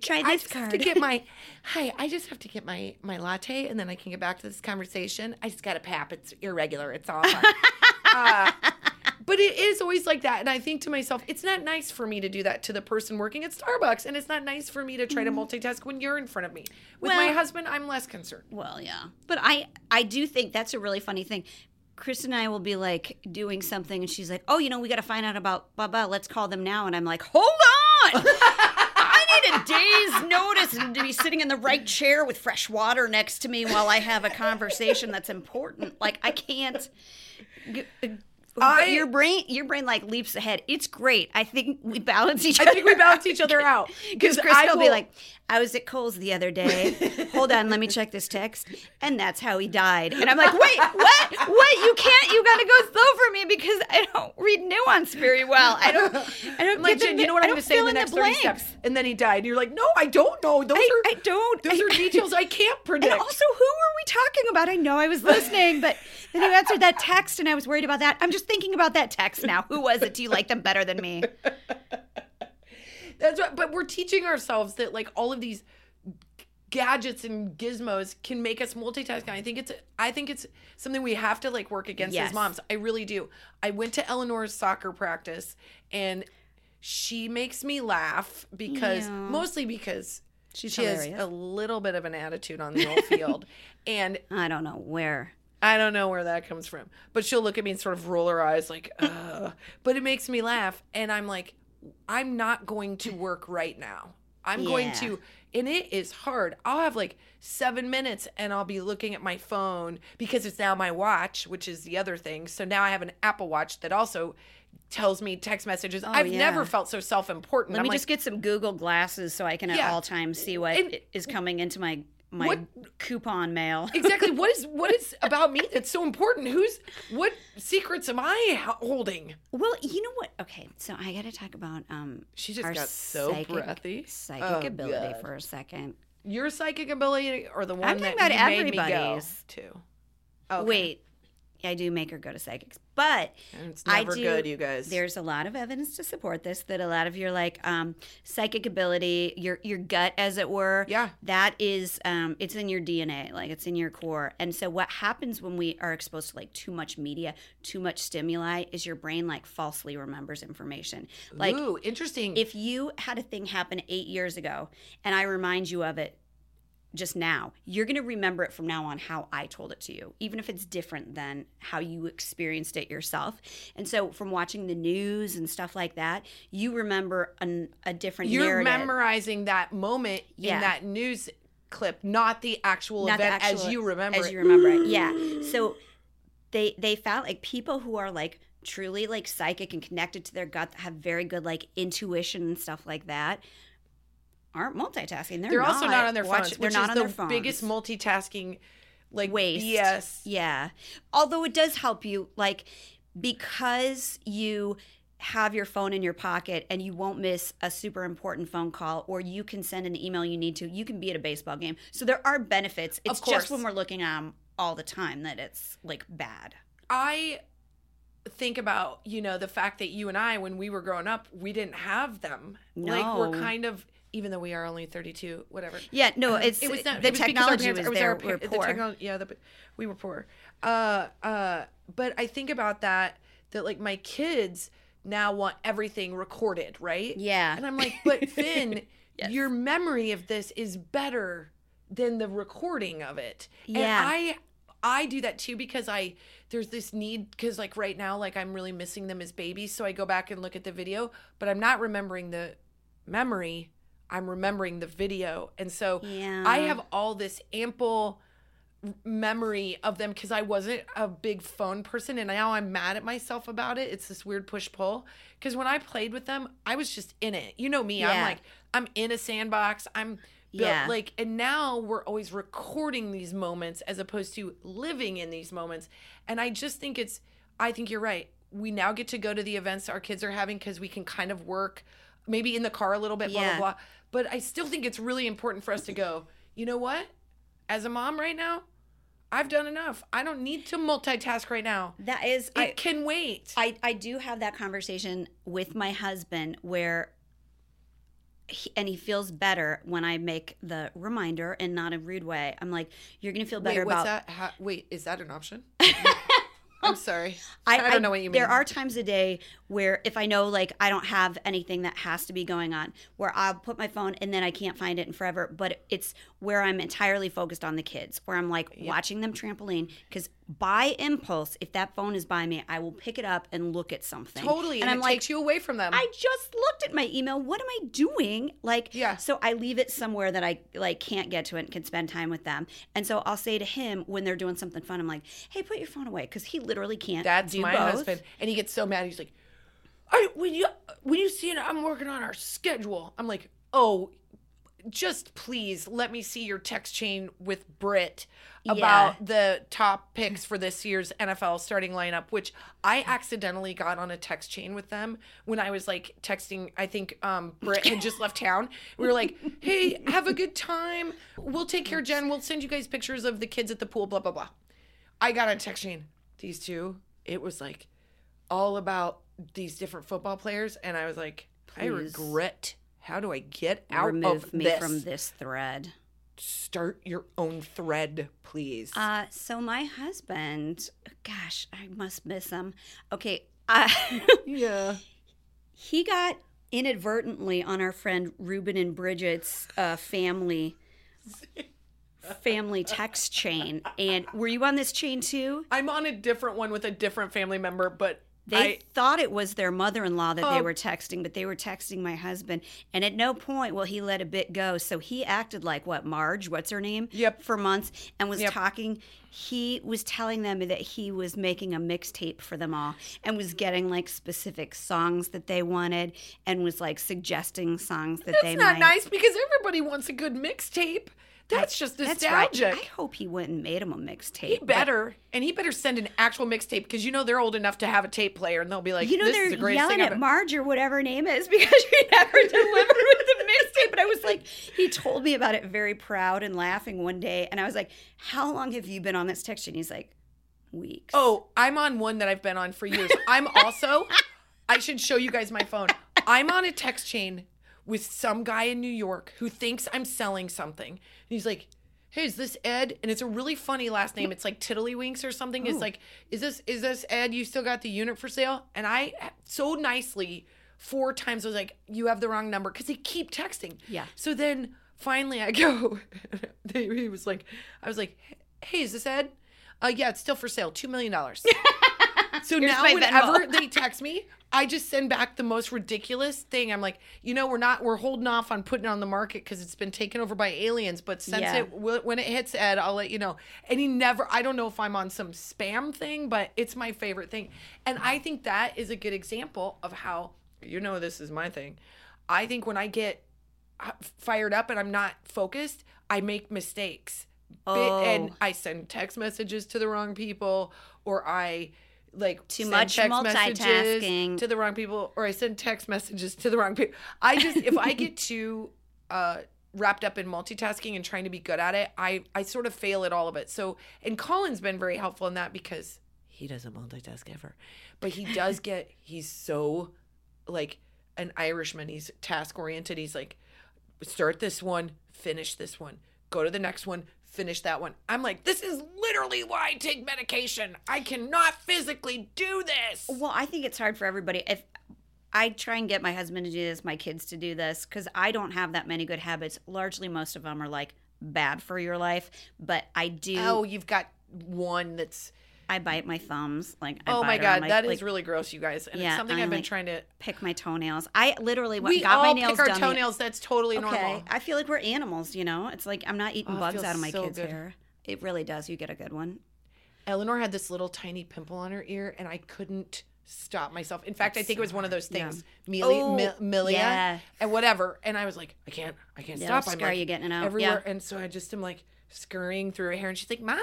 Try this I just have to get my [LAUGHS] hi. I just have to get my my latte, and then I can get back to this conversation. I just got a pap. It's irregular. It's all fine. uh, but it is always like that, and I think to myself, it's not nice for me to do that to the person working at Starbucks, and it's not nice for me to try to multitask when you're in front of me. With my Mm-hmm. Husband, I'm less concerned. Well, yeah. But I I do think that's a really funny thing. Chris and I will be like doing something and she's like, "Oh, you know, we got to find out about blah blah. Let's call them now." And I'm like, "Hold on." [LAUGHS] I need a day's notice and to be sitting in the right chair with fresh water next to me while I have a conversation that's important. Like I can't g- I- your brain your brain like leaps ahead. It's great. I think we balance each I other. think we balance each other out [LAUGHS] Because Chris I will be like, I was at Kohl's the other day. Hold on, let me check this text. And that's how he died. And I'm like, wait, what? What? You can't, you gotta go slow for me because I don't read nuance very well. I don't I don't like, get the- you know what I I'm to say in the next 30 steps? And then he died. And you're like, no, I don't know. Those I, are I don't. those [LAUGHS] I- are details I can't predict. And also, who were we talking about? I know I was listening, but then you answered that text and I was worried about that. I'm just thinking about that text now. Who was it? Do you like them better than me? [LAUGHS] That's right. But we're teaching ourselves that like all of these gadgets and gizmos can make us multitask. And I think it's I think it's something we have to like work against Yes. as moms. I really do. I went to Eleanor's soccer practice and she makes me laugh because Yeah. mostly because She's she has a little bit of an attitude on the old field. [LAUGHS] And I don't know where. I don't know where that comes from. But she'll look at me and sort of roll her eyes like, [LAUGHS] Ugh. but it makes me laugh. And I'm like, I'm not going to work right now. I'm going to, and it is hard. I'll have like seven minutes and I'll be looking at my phone because it's now my watch, which is the other thing. So now I have an Apple Watch that also tells me text messages. Oh, I've yeah. never felt so self important. Let me just get some Google glasses so I can at Yeah. all times see what And- is coming into my my What- coupon mail. [LAUGHS] exactly what is what is about me that's so important who's what secrets am I holding Well, you know what? Okay, so I got to talk about um. She just got so psychic, breathy. Psychic Oh, ability God. for a second. Your psychic ability or the one talking that about you made me go everybody's. to? Okay. Wait, I do make her go to psychics, but And it's I do- good, you guys. There's a lot of evidence to support this. That a lot of your like um, psychic ability, your your gut, as it were, Yeah. that is um, it's in your DNA, like it's in your core. And so what happens when we are exposed to like too much media, too much stimuli, is your brain like falsely remembers information. Like Ooh, interesting. if you had a thing happen eight years ago and I remind you of it just now, you're going to remember it from now on how I told it to you, even if it's different than how you experienced it yourself. And so, from watching the news and stuff like that, you remember an, a different You're narrative. memorizing that moment Yeah. in that news clip, not the actual Not the event as you remember as it. you remember it. Yeah. So they they found like people who are like truly like psychic and connected to their gut that have very good like intuition and stuff like that aren't multitasking. They're, They're also not on their Watch- phones, They're which not on the their phones. biggest multitasking like waste. Yes. Yeah. Although it does help you, like, because you have your phone in your pocket and you won't miss a super important phone call or you can send an email you need to, you can be at a baseball game. So there are benefits. It's just when we're looking at them all the time that it's like bad. I think about, you know, the fact that you and I, when we were growing up, we didn't have them. No. Like we're kind of, even though we are only 32, whatever. Yeah, no, Um, [CLEARS THROAT] it's it was not the was technology parents- was there. our we're the poor. technol- yeah, the, we were poor. Uh, uh, but I think about that that like my kids now want everything recorded, right? Yeah. And I'm like, [LAUGHS] but Finn, your memory of this is better than the recording of it. Yeah. And I I do that too because I there's this need because like right now like I'm really missing them as babies, so I go back and look at the video, but I'm not remembering the memory. I'm remembering the video, and so Yeah. I have all this ample memory of them because I wasn't a big phone person and now I'm mad at myself about it. It's this weird push pull. Because when I played with them, I was just in it. You know me. I'm like, I'm in a sandbox. I'm built, Yeah. like, and now we're always recording these moments as opposed to living in these moments. And I just think it's, I think you're right. We now get to go to the events our kids are having because we can kind of work maybe in the car a little bit, blah, Yeah. blah, blah. But I still think it's really important for us to go, you know what? As a mom right now, I've done enough. I don't need to multitask right now. That is, It I, can wait. I, I do have that conversation with my husband where he, and he feels better when I make the reminder and not a rude way. I'm like, you're gonna feel better Wait, what's about that? How, wait, is that an option? [LAUGHS] I'm sorry. [LAUGHS] I, I, don't know what you mean. There are times a day where if I know like I don't have anything that has to be going on, where I'll put my phone and then I can't find it in forever. But it's where I'm entirely focused on the kids, where I'm like watching them trampoline. Because by impulse, if that phone is by me, I will pick it up and look at something. totally, and, and, I'm it like, takes you away from them. I just looked at my email. What am I doing? Like, Yeah. So I leave it somewhere that I like can't get to it and can spend time with them. And so I'll say to him when they're doing something fun, I'm like, "Hey, put your phone away," because he literally can't. That's my both. husband, and he gets so mad. He's like, "I when you when you see it, I'm working on our schedule." I'm like, "Oh, just please let me see your text chain with Britt about the top picks for this year's NFL starting lineup." Which I accidentally got on a text chain with them when I was like texting. I think um, Britt had just left town. We were like, [LAUGHS] "Hey, have a good time. We'll take care Jen. We'll send you guys pictures of the kids at the pool." Blah blah blah. I got on a text chain. These two, it was like all about these different football players, and I was like, I regret. How do I get out Remove of me this? from this thread. Start your own thread, please. Uh, so my husband, gosh, I must miss him. Okay, uh, [LAUGHS] yeah. he got inadvertently on our friend Ruben and Bridget's uh, family family text chain. And were you on this chain too? I'm on a different one with a different family member, but They I, thought it was their mother-in-law that they Oh. were texting, but they were texting my husband. And at no point will he let a bit go. So he acted like what Marge, what's her name? Yep. For months and was Yep. talking. He was telling them that he was making a mixtape for them all and was getting like specific songs that they wanted and was like suggesting songs that they it's not nice because everybody wants a good mixtape. That's just That's nostalgic. right. I hope he went and made him a mixtape. He better, and he better send an actual mixtape because you know they're old enough to have a tape player, and they'll be like, You know "This they're the greatest yelling thing at ever." Marge or whatever her name is [LAUGHS] because she never [LAUGHS] delivered with the mixtape. But I was like, he told me about it very proud and laughing one day, and I was like, "How long have you been on this text?" And he's like, "Weeks." Oh, I'm on one that I've been on for years. I'm also, I should show you guys my phone. I'm on a text chain with some guy in New York who thinks I'm selling something. And he's like, Hey, is this Ed? And it's a really funny last name. It's like Tiddlywinks or something. It's like, is this is this Ed? You still got the unit for sale? And I so nicely four times was like, you have the wrong number because they keep texting. Yeah. So then finally I [LAUGHS] go, he was like, I was like, hey, is this Ed? Uh, yeah, it's still for sale, $2 million. [LAUGHS] so now whenever they [LAUGHS] text me, I just send back the most ridiculous thing. I'm like, you know, we're not, we're holding off on putting it on the market because it's been taken over by aliens. But since Yeah. it, wh- when it hits Ed, I'll let you know. And he never, I don't know if I'm on some spam thing, but it's my favorite thing. And I think that is a good example of how, you know, this is my thing. I think when I get uh, fired up and I'm not focused, I make mistakes. Bi- And Oh. I send text messages to the wrong people, or I like Too much multitasking. to the wrong people, or I send text messages to the wrong people. I just if I get [LAUGHS] too uh, wrapped up in multitasking and trying to be good at it, I I sort of fail at all of it. So and Colin's been very helpful in that because he doesn't multitask ever, but he does [LAUGHS] get he's so like an Irishman. He's task oriented. He's like, start this one, finish this one, go to the next one, finish that one. I'm like, this is literally why I take medication. I cannot physically do this. Well, I think it's hard for everybody. If I try and get my husband to do this, my kids to do this, because I don't have that many good habits. Largely, most of them are like bad for your life. But I do. Oh, you've got one that's. I bite my thumbs. Like, I Oh my god, that is like, really gross, you guys. And Yeah, it's something I I've been like- trying to. pick my toenails. I literally went, We got all my nails pick our done. the- toenails. That's totally Okay, normal. I feel like we're animals. You know, it's like I'm not eating Oh, bugs out of my so kids' good. hair. It really does. You get a good one. Eleanor had this little tiny pimple on her ear, and I couldn't stop myself. In fact, I think it was one of those things, Mili- Oh, Mi- Milia, yeah. and whatever. And I was like, I can't, I can't Yeah, stop. I'm like you getting it out. everywhere, Yeah. and so I just am like scurrying through her hair, and she's like, "Mom,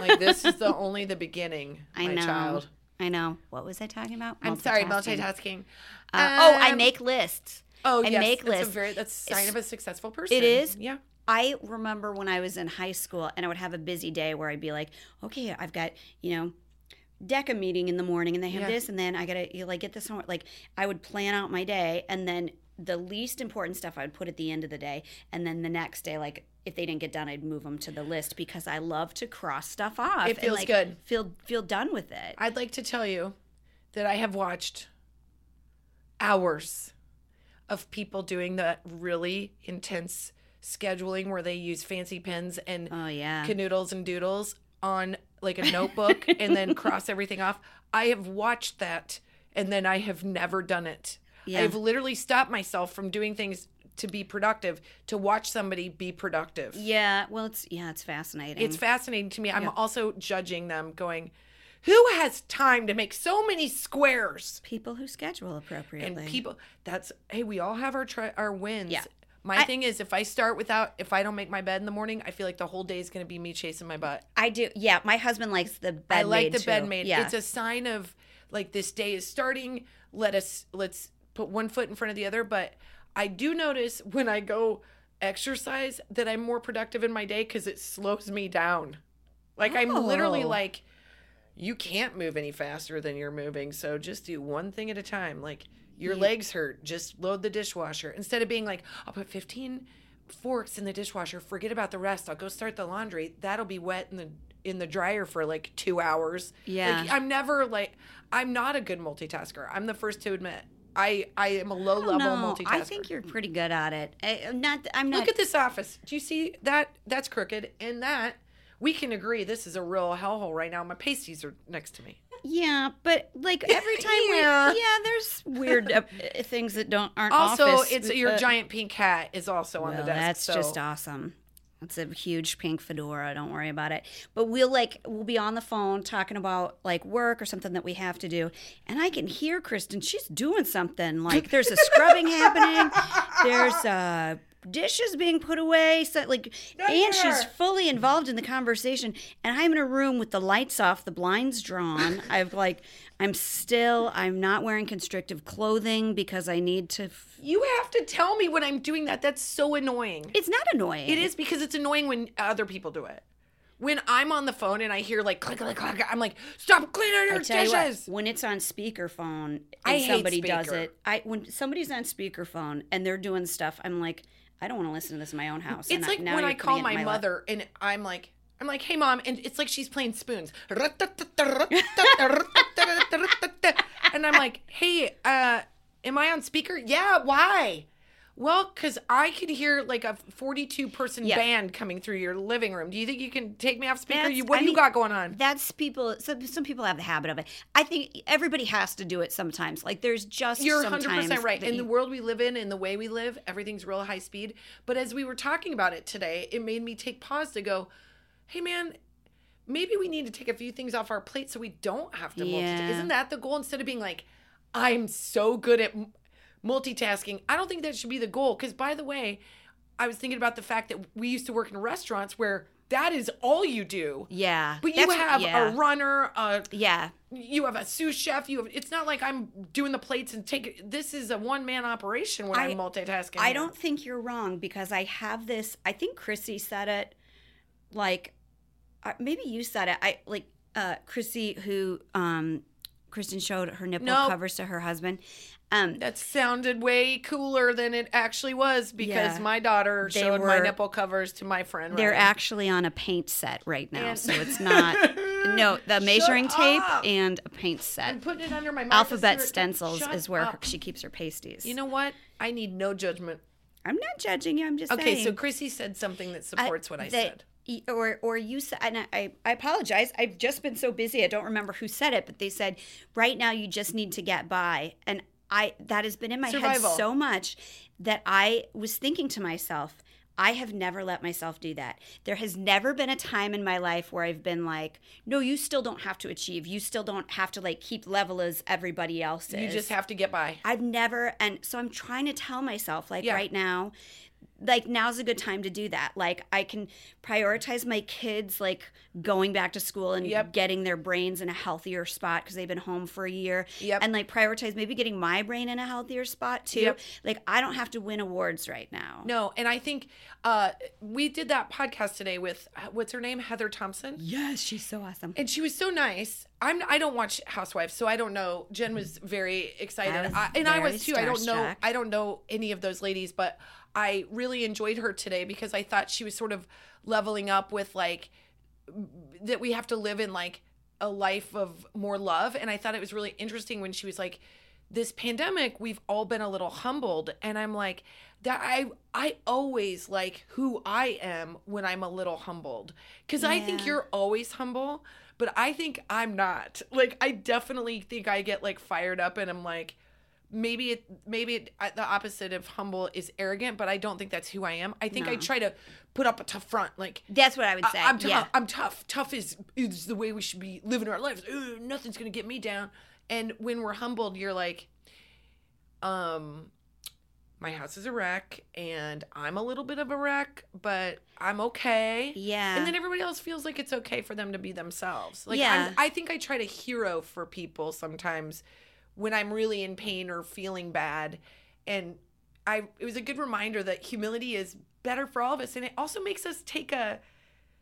like this is the [LAUGHS] only the beginning, I my know. child." I know. What was I talking about? I'm sorry, Multitasking. Uh, oh, I Um, make lists. Oh, I yes, make that's lists. a very that's a sign of a successful person. It is? yeah. I remember when I was in high school and I would have a busy day where I'd be like, okay, I've got, you know, DECA meeting in the morning and they have Yeah. this and then I gotta you know, like get this homework. Like I would plan out my day and then the least important stuff I would put at the end of the day and then the next day like if they didn't get done I'd move them to the list because I love to cross stuff off. It and, feels like, good. Feel feel done with it. I'd like to tell you that I have watched hours of people doing the really intense scheduling where they use fancy pens and Oh yeah. canoodles and doodles on like a notebook [LAUGHS] and then cross everything off. I have watched that and then I have never done it. Yeah. I've literally stopped myself from doing things to be productive to watch somebody be productive. yeah, well it's yeah, it's fascinating. It's fascinating to me. I'm also judging them going, who has time to make so many squares? people who schedule appropriately. And people that's hey, we all have our tri- our wins. Yeah. My I- thing is if I start without if I don't make my bed in the morning, I feel like the whole day is going to be me chasing my butt. I do. Yeah, my husband likes the bed. I like the too. bed made. Yeah, It's a sign of like this day is starting. Let us let's put one foot in front of the other. But I do notice when I go exercise that I'm more productive in my day because it slows me down. Like I'm literally Oh. like, you can't move any faster than you're moving. So just do one thing at a time. Like your legs hurt, just load the dishwasher instead of being like, I'll put 15 forks in the dishwasher. Forget about the rest. I'll go start the laundry. That'll be wet in the in the dryer for like two hours. Yeah. Like, I'm never like I'm not a good multitasker. I'm the first to admit. I I am a low level no, multitasker. I think you're pretty good at it. I, I'm not. I'm not. Look at this office. Do you see that? That's crooked. And that we can agree this is a real hellhole right now. My pasties are next to me. Yeah, but like every [LAUGHS] time Yeah. we, yeah, there's weird uh, things that don't aren't Also, office, it's your uh, giant pink cat is also on well, the desk. That's so- just awesome. It's a huge pink fedora. Don't worry about it. But we'll like we'll be on the phone talking about like work or something that we have to do, and I can hear Kristen. She's doing something. Like there's a scrubbing happening. [LAUGHS] There's uh dishes being put away. So like, and she's fully involved in the conversation. And I'm in a room with the lights off, the blinds drawn. [LAUGHS] I've like, I'm still. I'm not wearing constrictive clothing because I need to. F- You have to tell me when I'm doing that. That's so annoying. it's not annoying. It is because it's annoying when other people do it. When I'm on the phone and I hear like click click click, I'm like, stop cleaning your tell you what, dishes. when it's on speakerphone and I somebody does it, I when somebody's on speakerphone and they're doing stuff, I'm like, I don't want to listen to this in my own house. It's And like now when I call my lap. mother and I'm like, I'm like, hey mom, and it's like she's playing spoons. [LAUGHS] and I'm like, hey, uh, am I on speaker? Yeah, why? Well, because I could hear like a 42 person Yeah. band coming through your living room. Do you think you can take me off speaker? You, what I do you mean, got going on? That's people. Some, some people have the habit of it. I think everybody has to do it sometimes. Like there's just You're sometimes 100% right. In the world we live in, in the way we live, everything's real high speed. But as we were talking about it today, it made me take pause to go, hey, man, maybe we need to take a few things off our plate so we don't have to multitask. Isn't that the goal? Instead of being like, I'm so good at multitasking, I don't think that should be the goal. Because, by the way, I was thinking about the fact that we used to work in restaurants where that is all you do. yeah, But you have yeah. a runner, a yeah. you have a sous chef. You have. It's not like I'm doing the plates and take. This is a one man operation when I, am multitasking. I don't think you're wrong because I have this. I think Chrissy said it, like uh, maybe you said it. I like uh, Chrissy who um, Kristen showed her nipple Nope. covers to her husband. Um, That sounded way cooler than it actually was because Yeah. my daughter showed my nipple covers to my friend. they're Ryan. actually on a paint set right now, And- so it's [LAUGHS] not no the measuring tape and a paint I'm set. putting it under my Alphabet stencils is where her, she keeps her pasties. You know what? I need no judgment. I'm not judging you. I'm just Okay, saying. so Chrissy said something that supports what I that- said. Or, or you said, and I, I apologize. I've just been so busy. I don't remember who said it, but they said, right now you just need to get by. And I, that has been in my Survival. head so much that I was thinking to myself, I have never let myself do that. There has never been a time in my life where I've been like, no, you still don't have to achieve. You still don't have to like keep level as everybody else is. You just have to get by. I've never, and so I'm trying to tell myself, like Yeah. right now, like now's a good time to do that. Like I can prioritize my kids like going back to school and Yep. getting their brains in a healthier spot because they've been home for a year. Yep. And like prioritize maybe getting my brain in a healthier spot too. Yep. Like I don't have to win awards right now. No, and I think uh, we did that podcast today with what's her name, Heather Thomson, Yes, she's so awesome. and she was so nice. I'm I don't watch Housewives, so I don't know. Jen was very excited, I was I- and I was too. I don't know. I don't know any of those ladies, but I really enjoyed her today because I thought she was sort of leveling up with like that we have to live in like a life of more love. And i thought it was really interesting when she was like this pandemic we've all been a little humbled. And i'm like that i i always like who i am when i'm a little humbled. Because i think you're always humble but i think i'm not. Like i definitely think i get like fired up and i'm like maybe it maybe it, uh, the opposite of humble is arrogant but i don't think that's who i am i think i try to put up a tough front like That's what I would say. I, am tough. yeah. I'm tough. Tough is is the way we should be living our lives. Ugh, nothing's gonna get me down. And when we're humbled, you're like, um, my house is a wreck, and I'm a little bit of a wreck, but I'm okay. Yeah. And then everybody else feels like it's okay for them to be themselves. Like Yeah. I'm, I think I try to hero for people sometimes when I'm really in pain or feeling bad, and I it was a good reminder that humility is better for all of us, and it also makes us take a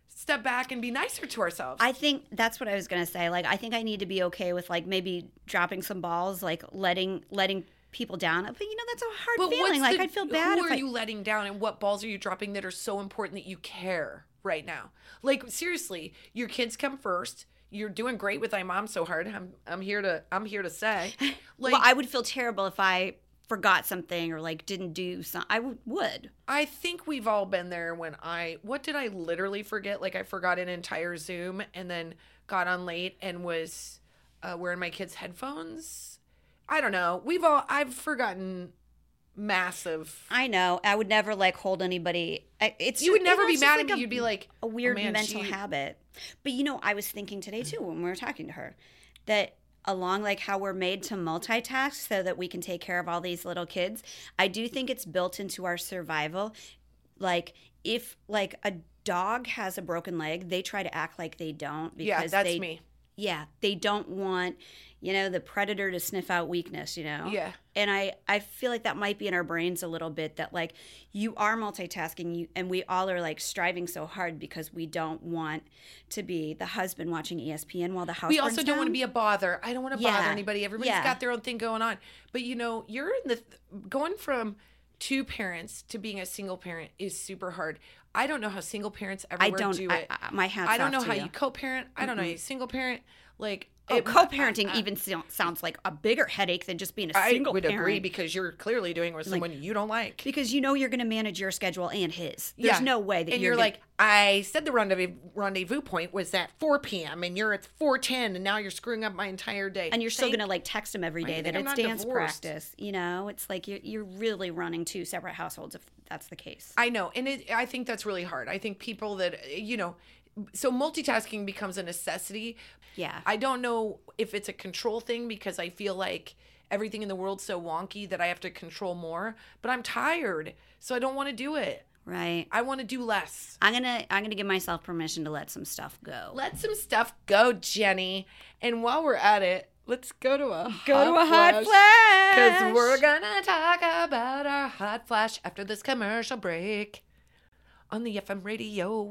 step back and be nicer to ourselves. I think that's what I was gonna say. Like, I think I need to be okay with like maybe dropping some balls, like letting letting people down. But you know, that's a hard but feeling. Like, the- I'd feel bad Who are I. you letting down, and what balls are you dropping that are so important that you care right now? Like seriously, your kids come first. You're doing great with I mom so hard. I'm I'm here to I'm here to say, [LAUGHS] like well, I would feel terrible if I forgot something or like didn't do something. I w- would. I think we've all been there when I what did I literally forget? Like I forgot an entire Zoom and then got on late and was uh, wearing my kids' headphones. I don't know. We've all I've forgotten massive. I know. I would never like hold anybody. I- It's You would never be mad at me. You'd be like a oh, weird "Oh, man, mental she- habit. But you know, I was thinking today too when we were talking to her that along like how we're made to multitask so that we can take care of all these little kids, I do think it's built into our survival. Like if like a dog has a broken leg, they try to act like they don't because Yeah, that's they me. yeah, they don't want, you know, the predator to sniff out weakness, you know? Yeah. And I, I feel like that might be in our brains a little bit that like you are multitasking you and we all are like striving so hard because we don't want to be the husband watching ESPN while the house we also don't want to be a bother. I don't want to bother anybody. Everybody's Yeah. got their own thing going on. But you know, you're in the going from two parents to being a single parent is super hard. I don't know how single parents ever don't- do I- it. I- my hat's I don't know how you. you co-parent. I don't know how you single parent. Like Oh, it- co-parenting I- [LAUGHS] I- even so- sounds like a bigger headache than just being a I single would parent. agree because you're clearly doing it with someone you don't like. because you know you're going to manage your schedule and his. There's Yeah. no way that and you're, you're, gonna- like, I said the rendezvous rendezvous point was at 4 p.m. and you're at 4:10, and now you're screwing up my entire day. and you're still going to like text him every day that I'm it's dance divorced? practice. You know, it's like you're, you're really running two separate households if that's the case. I know, and it, I think that's really hard. I think people that you know, so multitasking becomes a necessity. Yeah. I don't know if it's a control thing because I feel like everything in the world's so wonky that I have to control more. But I'm tired, so I don't want to do it. right. I want to do less. I'm gonna I'm gonna give myself permission to let some stuff go. Let some stuff go, Jenny. And while we're at it, let's go to a Go to a hot flash. Because we're gonna talk about our hot flash after this commercial break on the FM radio.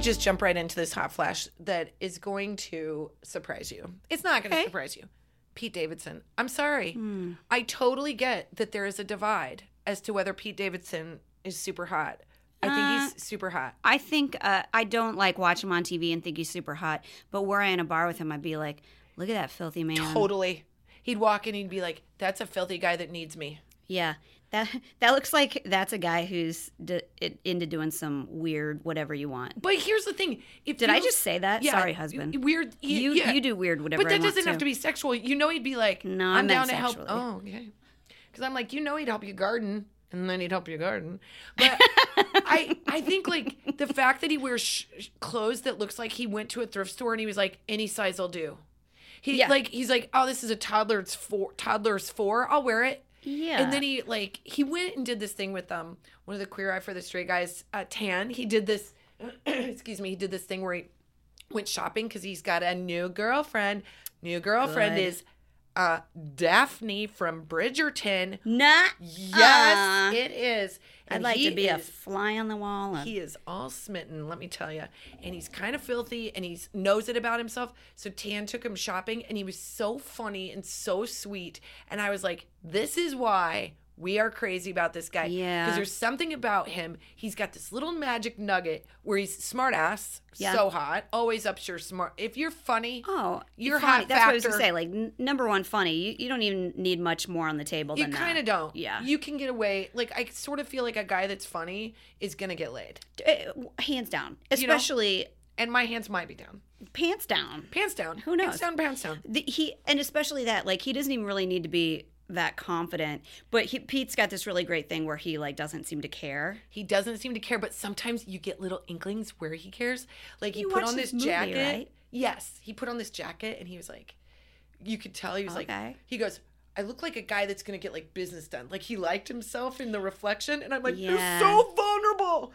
just jump right into this hot flash that is going to surprise you. It's not going to Okay. surprise you. Pete Davidson. I'm sorry. Hmm. I totally get that there is a divide as to whether Pete Davidson is super hot. I Uh, think he's super hot. I think uh, I don't like watch him on TV and think he's super hot. But were I in a bar with him, I'd be like, "Look at that filthy man." Totally. He'd walk in, he'd be like, "That's a filthy guy that needs me." Yeah, that that looks like that's a guy who's d- into doing some weird whatever you want. But here's the thing: if Did you- I just say that? Yeah, Sorry, husband. Weird. y- You yeah. you do weird whatever. But that doesn't have to be sexual. You know, he'd be like, No, I'm down to help. Oh, okay. Because I'm like, you know, he'd help you garden, and then he'd help you garden. [LAUGHS] But I, I think like the fact that he wears sh- clothes that looks like he went to a thrift store and he was like, any size will do. He Yeah. like he's like, oh, this is a toddler's four. Toddler's four. I'll wear it. Yeah. And then he like he went and did this thing with um one of the queer eye for the straight guys, uh, Tan. He did this. [CLEARS THROAT] excuse me. He did this thing where he went shopping because he's got a new girlfriend. New girlfriend Good. is uh Daphne from Bridgerton. Nah. Yes, it is. I'd like to be a fly on the wall. and- he is all smitten, let me tell you. And he's kind of filthy and he knows it about himself. So Tan took him shopping and he was so funny and so sweet. And I was like, this is why we are crazy about this guy. Yeah. Because there's something about him. He's got this little magic nugget where he's smart ass, Yeah. so hot, always up your smart. If you're funny, Oh, Your funny. hot That's what I was gonna say. Like n- number one, funny. You, you don't even need much more on the table you than kind of don't. Yeah. You can get away. Like, I sort of feel like a guy that's funny is going to get laid. Uh, hands down, You know? especially And my hands might be down. pants down. Pants down. Who knows? Pants down, pants down. The, he and especially that like he doesn't even really need to be that confident. But he, Pete's got this really great thing where he like doesn't seem to care. He doesn't seem to care, but sometimes you get little inklings where he cares. Like he You put on this movie, jacket. right? Yes, he put on this jacket and he was like, you could tell he was like, he goes, I look like a guy that's gonna get like business done. Like he liked himself in the reflection, and I'm like, Yeah. you're so vulnerable.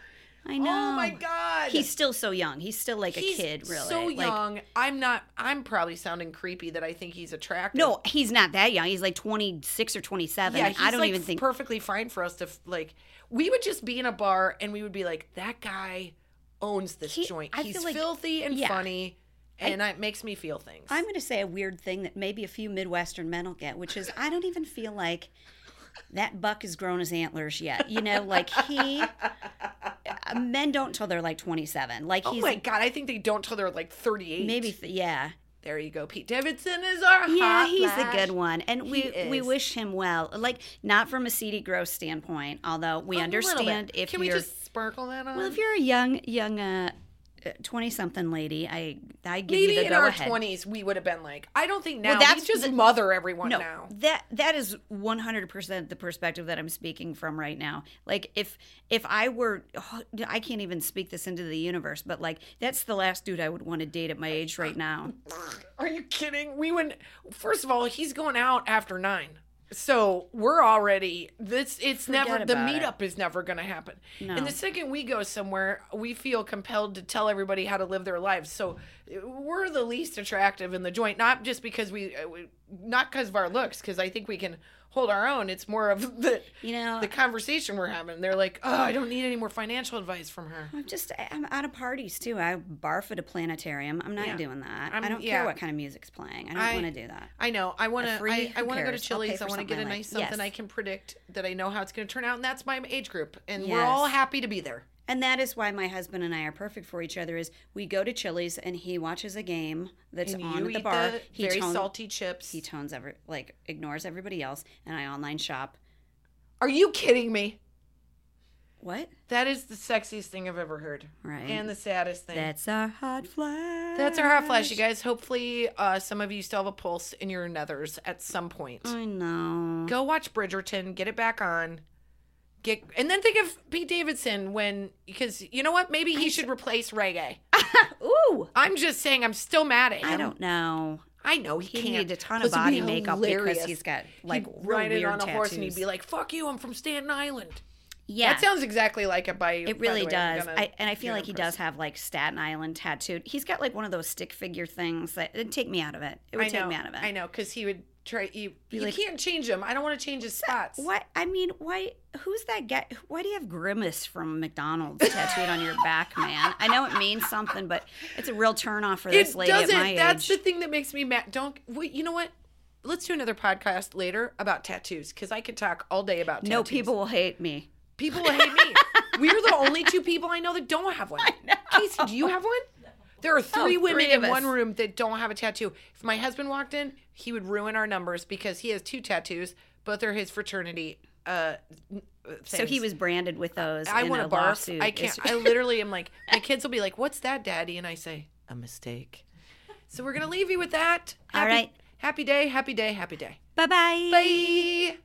I know. Oh my god. He's still so young. He's still like He's a kid, really. So Like, young. I'm not. I'm probably sounding creepy that I think he's attractive. No, he's not that young. He's like 26 or 27. Yeah, I don't like even think perfectly fine for us to like. We would just be in a bar and we would be like, that guy owns this He- joint. I He's like- filthy and yeah. funny, and it makes me feel things. I'm going to say a weird thing that maybe a few Midwestern men will get, which is I don't even feel like that buck has grown his antlers yet. You know, like he, uh, men don't till they're like 27. Like oh he's my god, I think they don't till they're like 38. maybe, th- yeah. There you go. Pete Davidson is our Yeah, he's flash. the good one, and we we is. wish him well. Like not from a seedy, gross standpoint, although we A understand if Can we you're just sparkle that on? well, if you're a young young uh twenty something lady, I I give Maybe you the in our ahead. twenties we would have been like, I don't think now. Well, we that's just the- mother everyone no, now. that that is one hundred percent the perspective that I'm speaking from right now. Like if if I were, oh, I can't even speak this into the universe, but like that's the last dude I would want to date at my age right now. Are you kidding? We went. First of all, he's going out after nine, so we're already. This it's Forget never the meetup is never going to happen. No. And the second we go somewhere, we feel compelled to tell everybody how to live their lives. So we're the least attractive in the joint, not just because uh, we not because of our looks, because I think we can hold our own. It's more of [LAUGHS] the You know, the conversation we're having. They're like, oh, I don't need any more financial advice from her. I'm just I'm out of parties too. I barf at a planetarium. I'm not Yeah. doing that. I'm- I don't yeah. care what kind of music's playing. I don't want to do that. I know. I want to. I, I want to go to cares? I'll pay Chili's. I want to get a nice something I can predict that I know how it's going to turn out, and that's my age group, and we're all happy to be there. And that is why my husband and I are perfect for each other. Is we go to Chili's and he watches a game that's And on at the bar. the he very tone- salty chips. He tones every like ignores everybody else, and I online shop. Are you kidding me? What? That is the sexiest thing I've ever heard, Right. and the saddest thing. That's our hot flash. That's our hot flash, you guys. Hopefully, uh, some of you still have a pulse in your nethers at some point. I know. Go watch Bridgerton, get it back on. Get and then think of Pete Davidson when because you know what? Maybe he should replace Regé. [LAUGHS] Ooh. I'm just saying, I'm still mad at him. I don't know. I know he, He can't. needed a ton of Plus, it'd body makeup because he's got, like, he'd real ride it weird on a horse and he'd be like, "Fuck you, I'm from Staten Island." Yeah. That sounds exactly like it by It by really the way. I'm does. gonna- I, and I feel like he does have like Staten Island tattooed. He's got like one of those stick figure things that it'd take me out of it. It would I take know, me out of it. I know because he would try. You, you like- can't change him. I don't want to change his spots. What I mean, why? Who's that guy? Why do you have grimace from McDonald's tattooed on your back, man? I know it means something, but it's a real turnoff for this It lady at doesn't. my That's age. the thing that makes me mad. Don't. Wait, you know what? let's do another podcast later about tattoos because I could talk all day about tattoos. No, people will hate me. People will hate me. [LAUGHS] We're the only two people I know that don't have one. Casey, do you have one? There are three Oh, women three in one room that don't have a tattoo. If my husband walked in, he would ruin our numbers because he has two tattoos. Both are his fraternity. Uh, uh, So he was branded with those. I in want to barf. lawsuit. I can't. [LAUGHS] I literally am like, my kids will be like, "What's that, Daddy?" And I say, "A mistake." So we're gonna leave you with that. All Happy- right. Happy day. Happy day. Happy day. Bye-bye. Bye.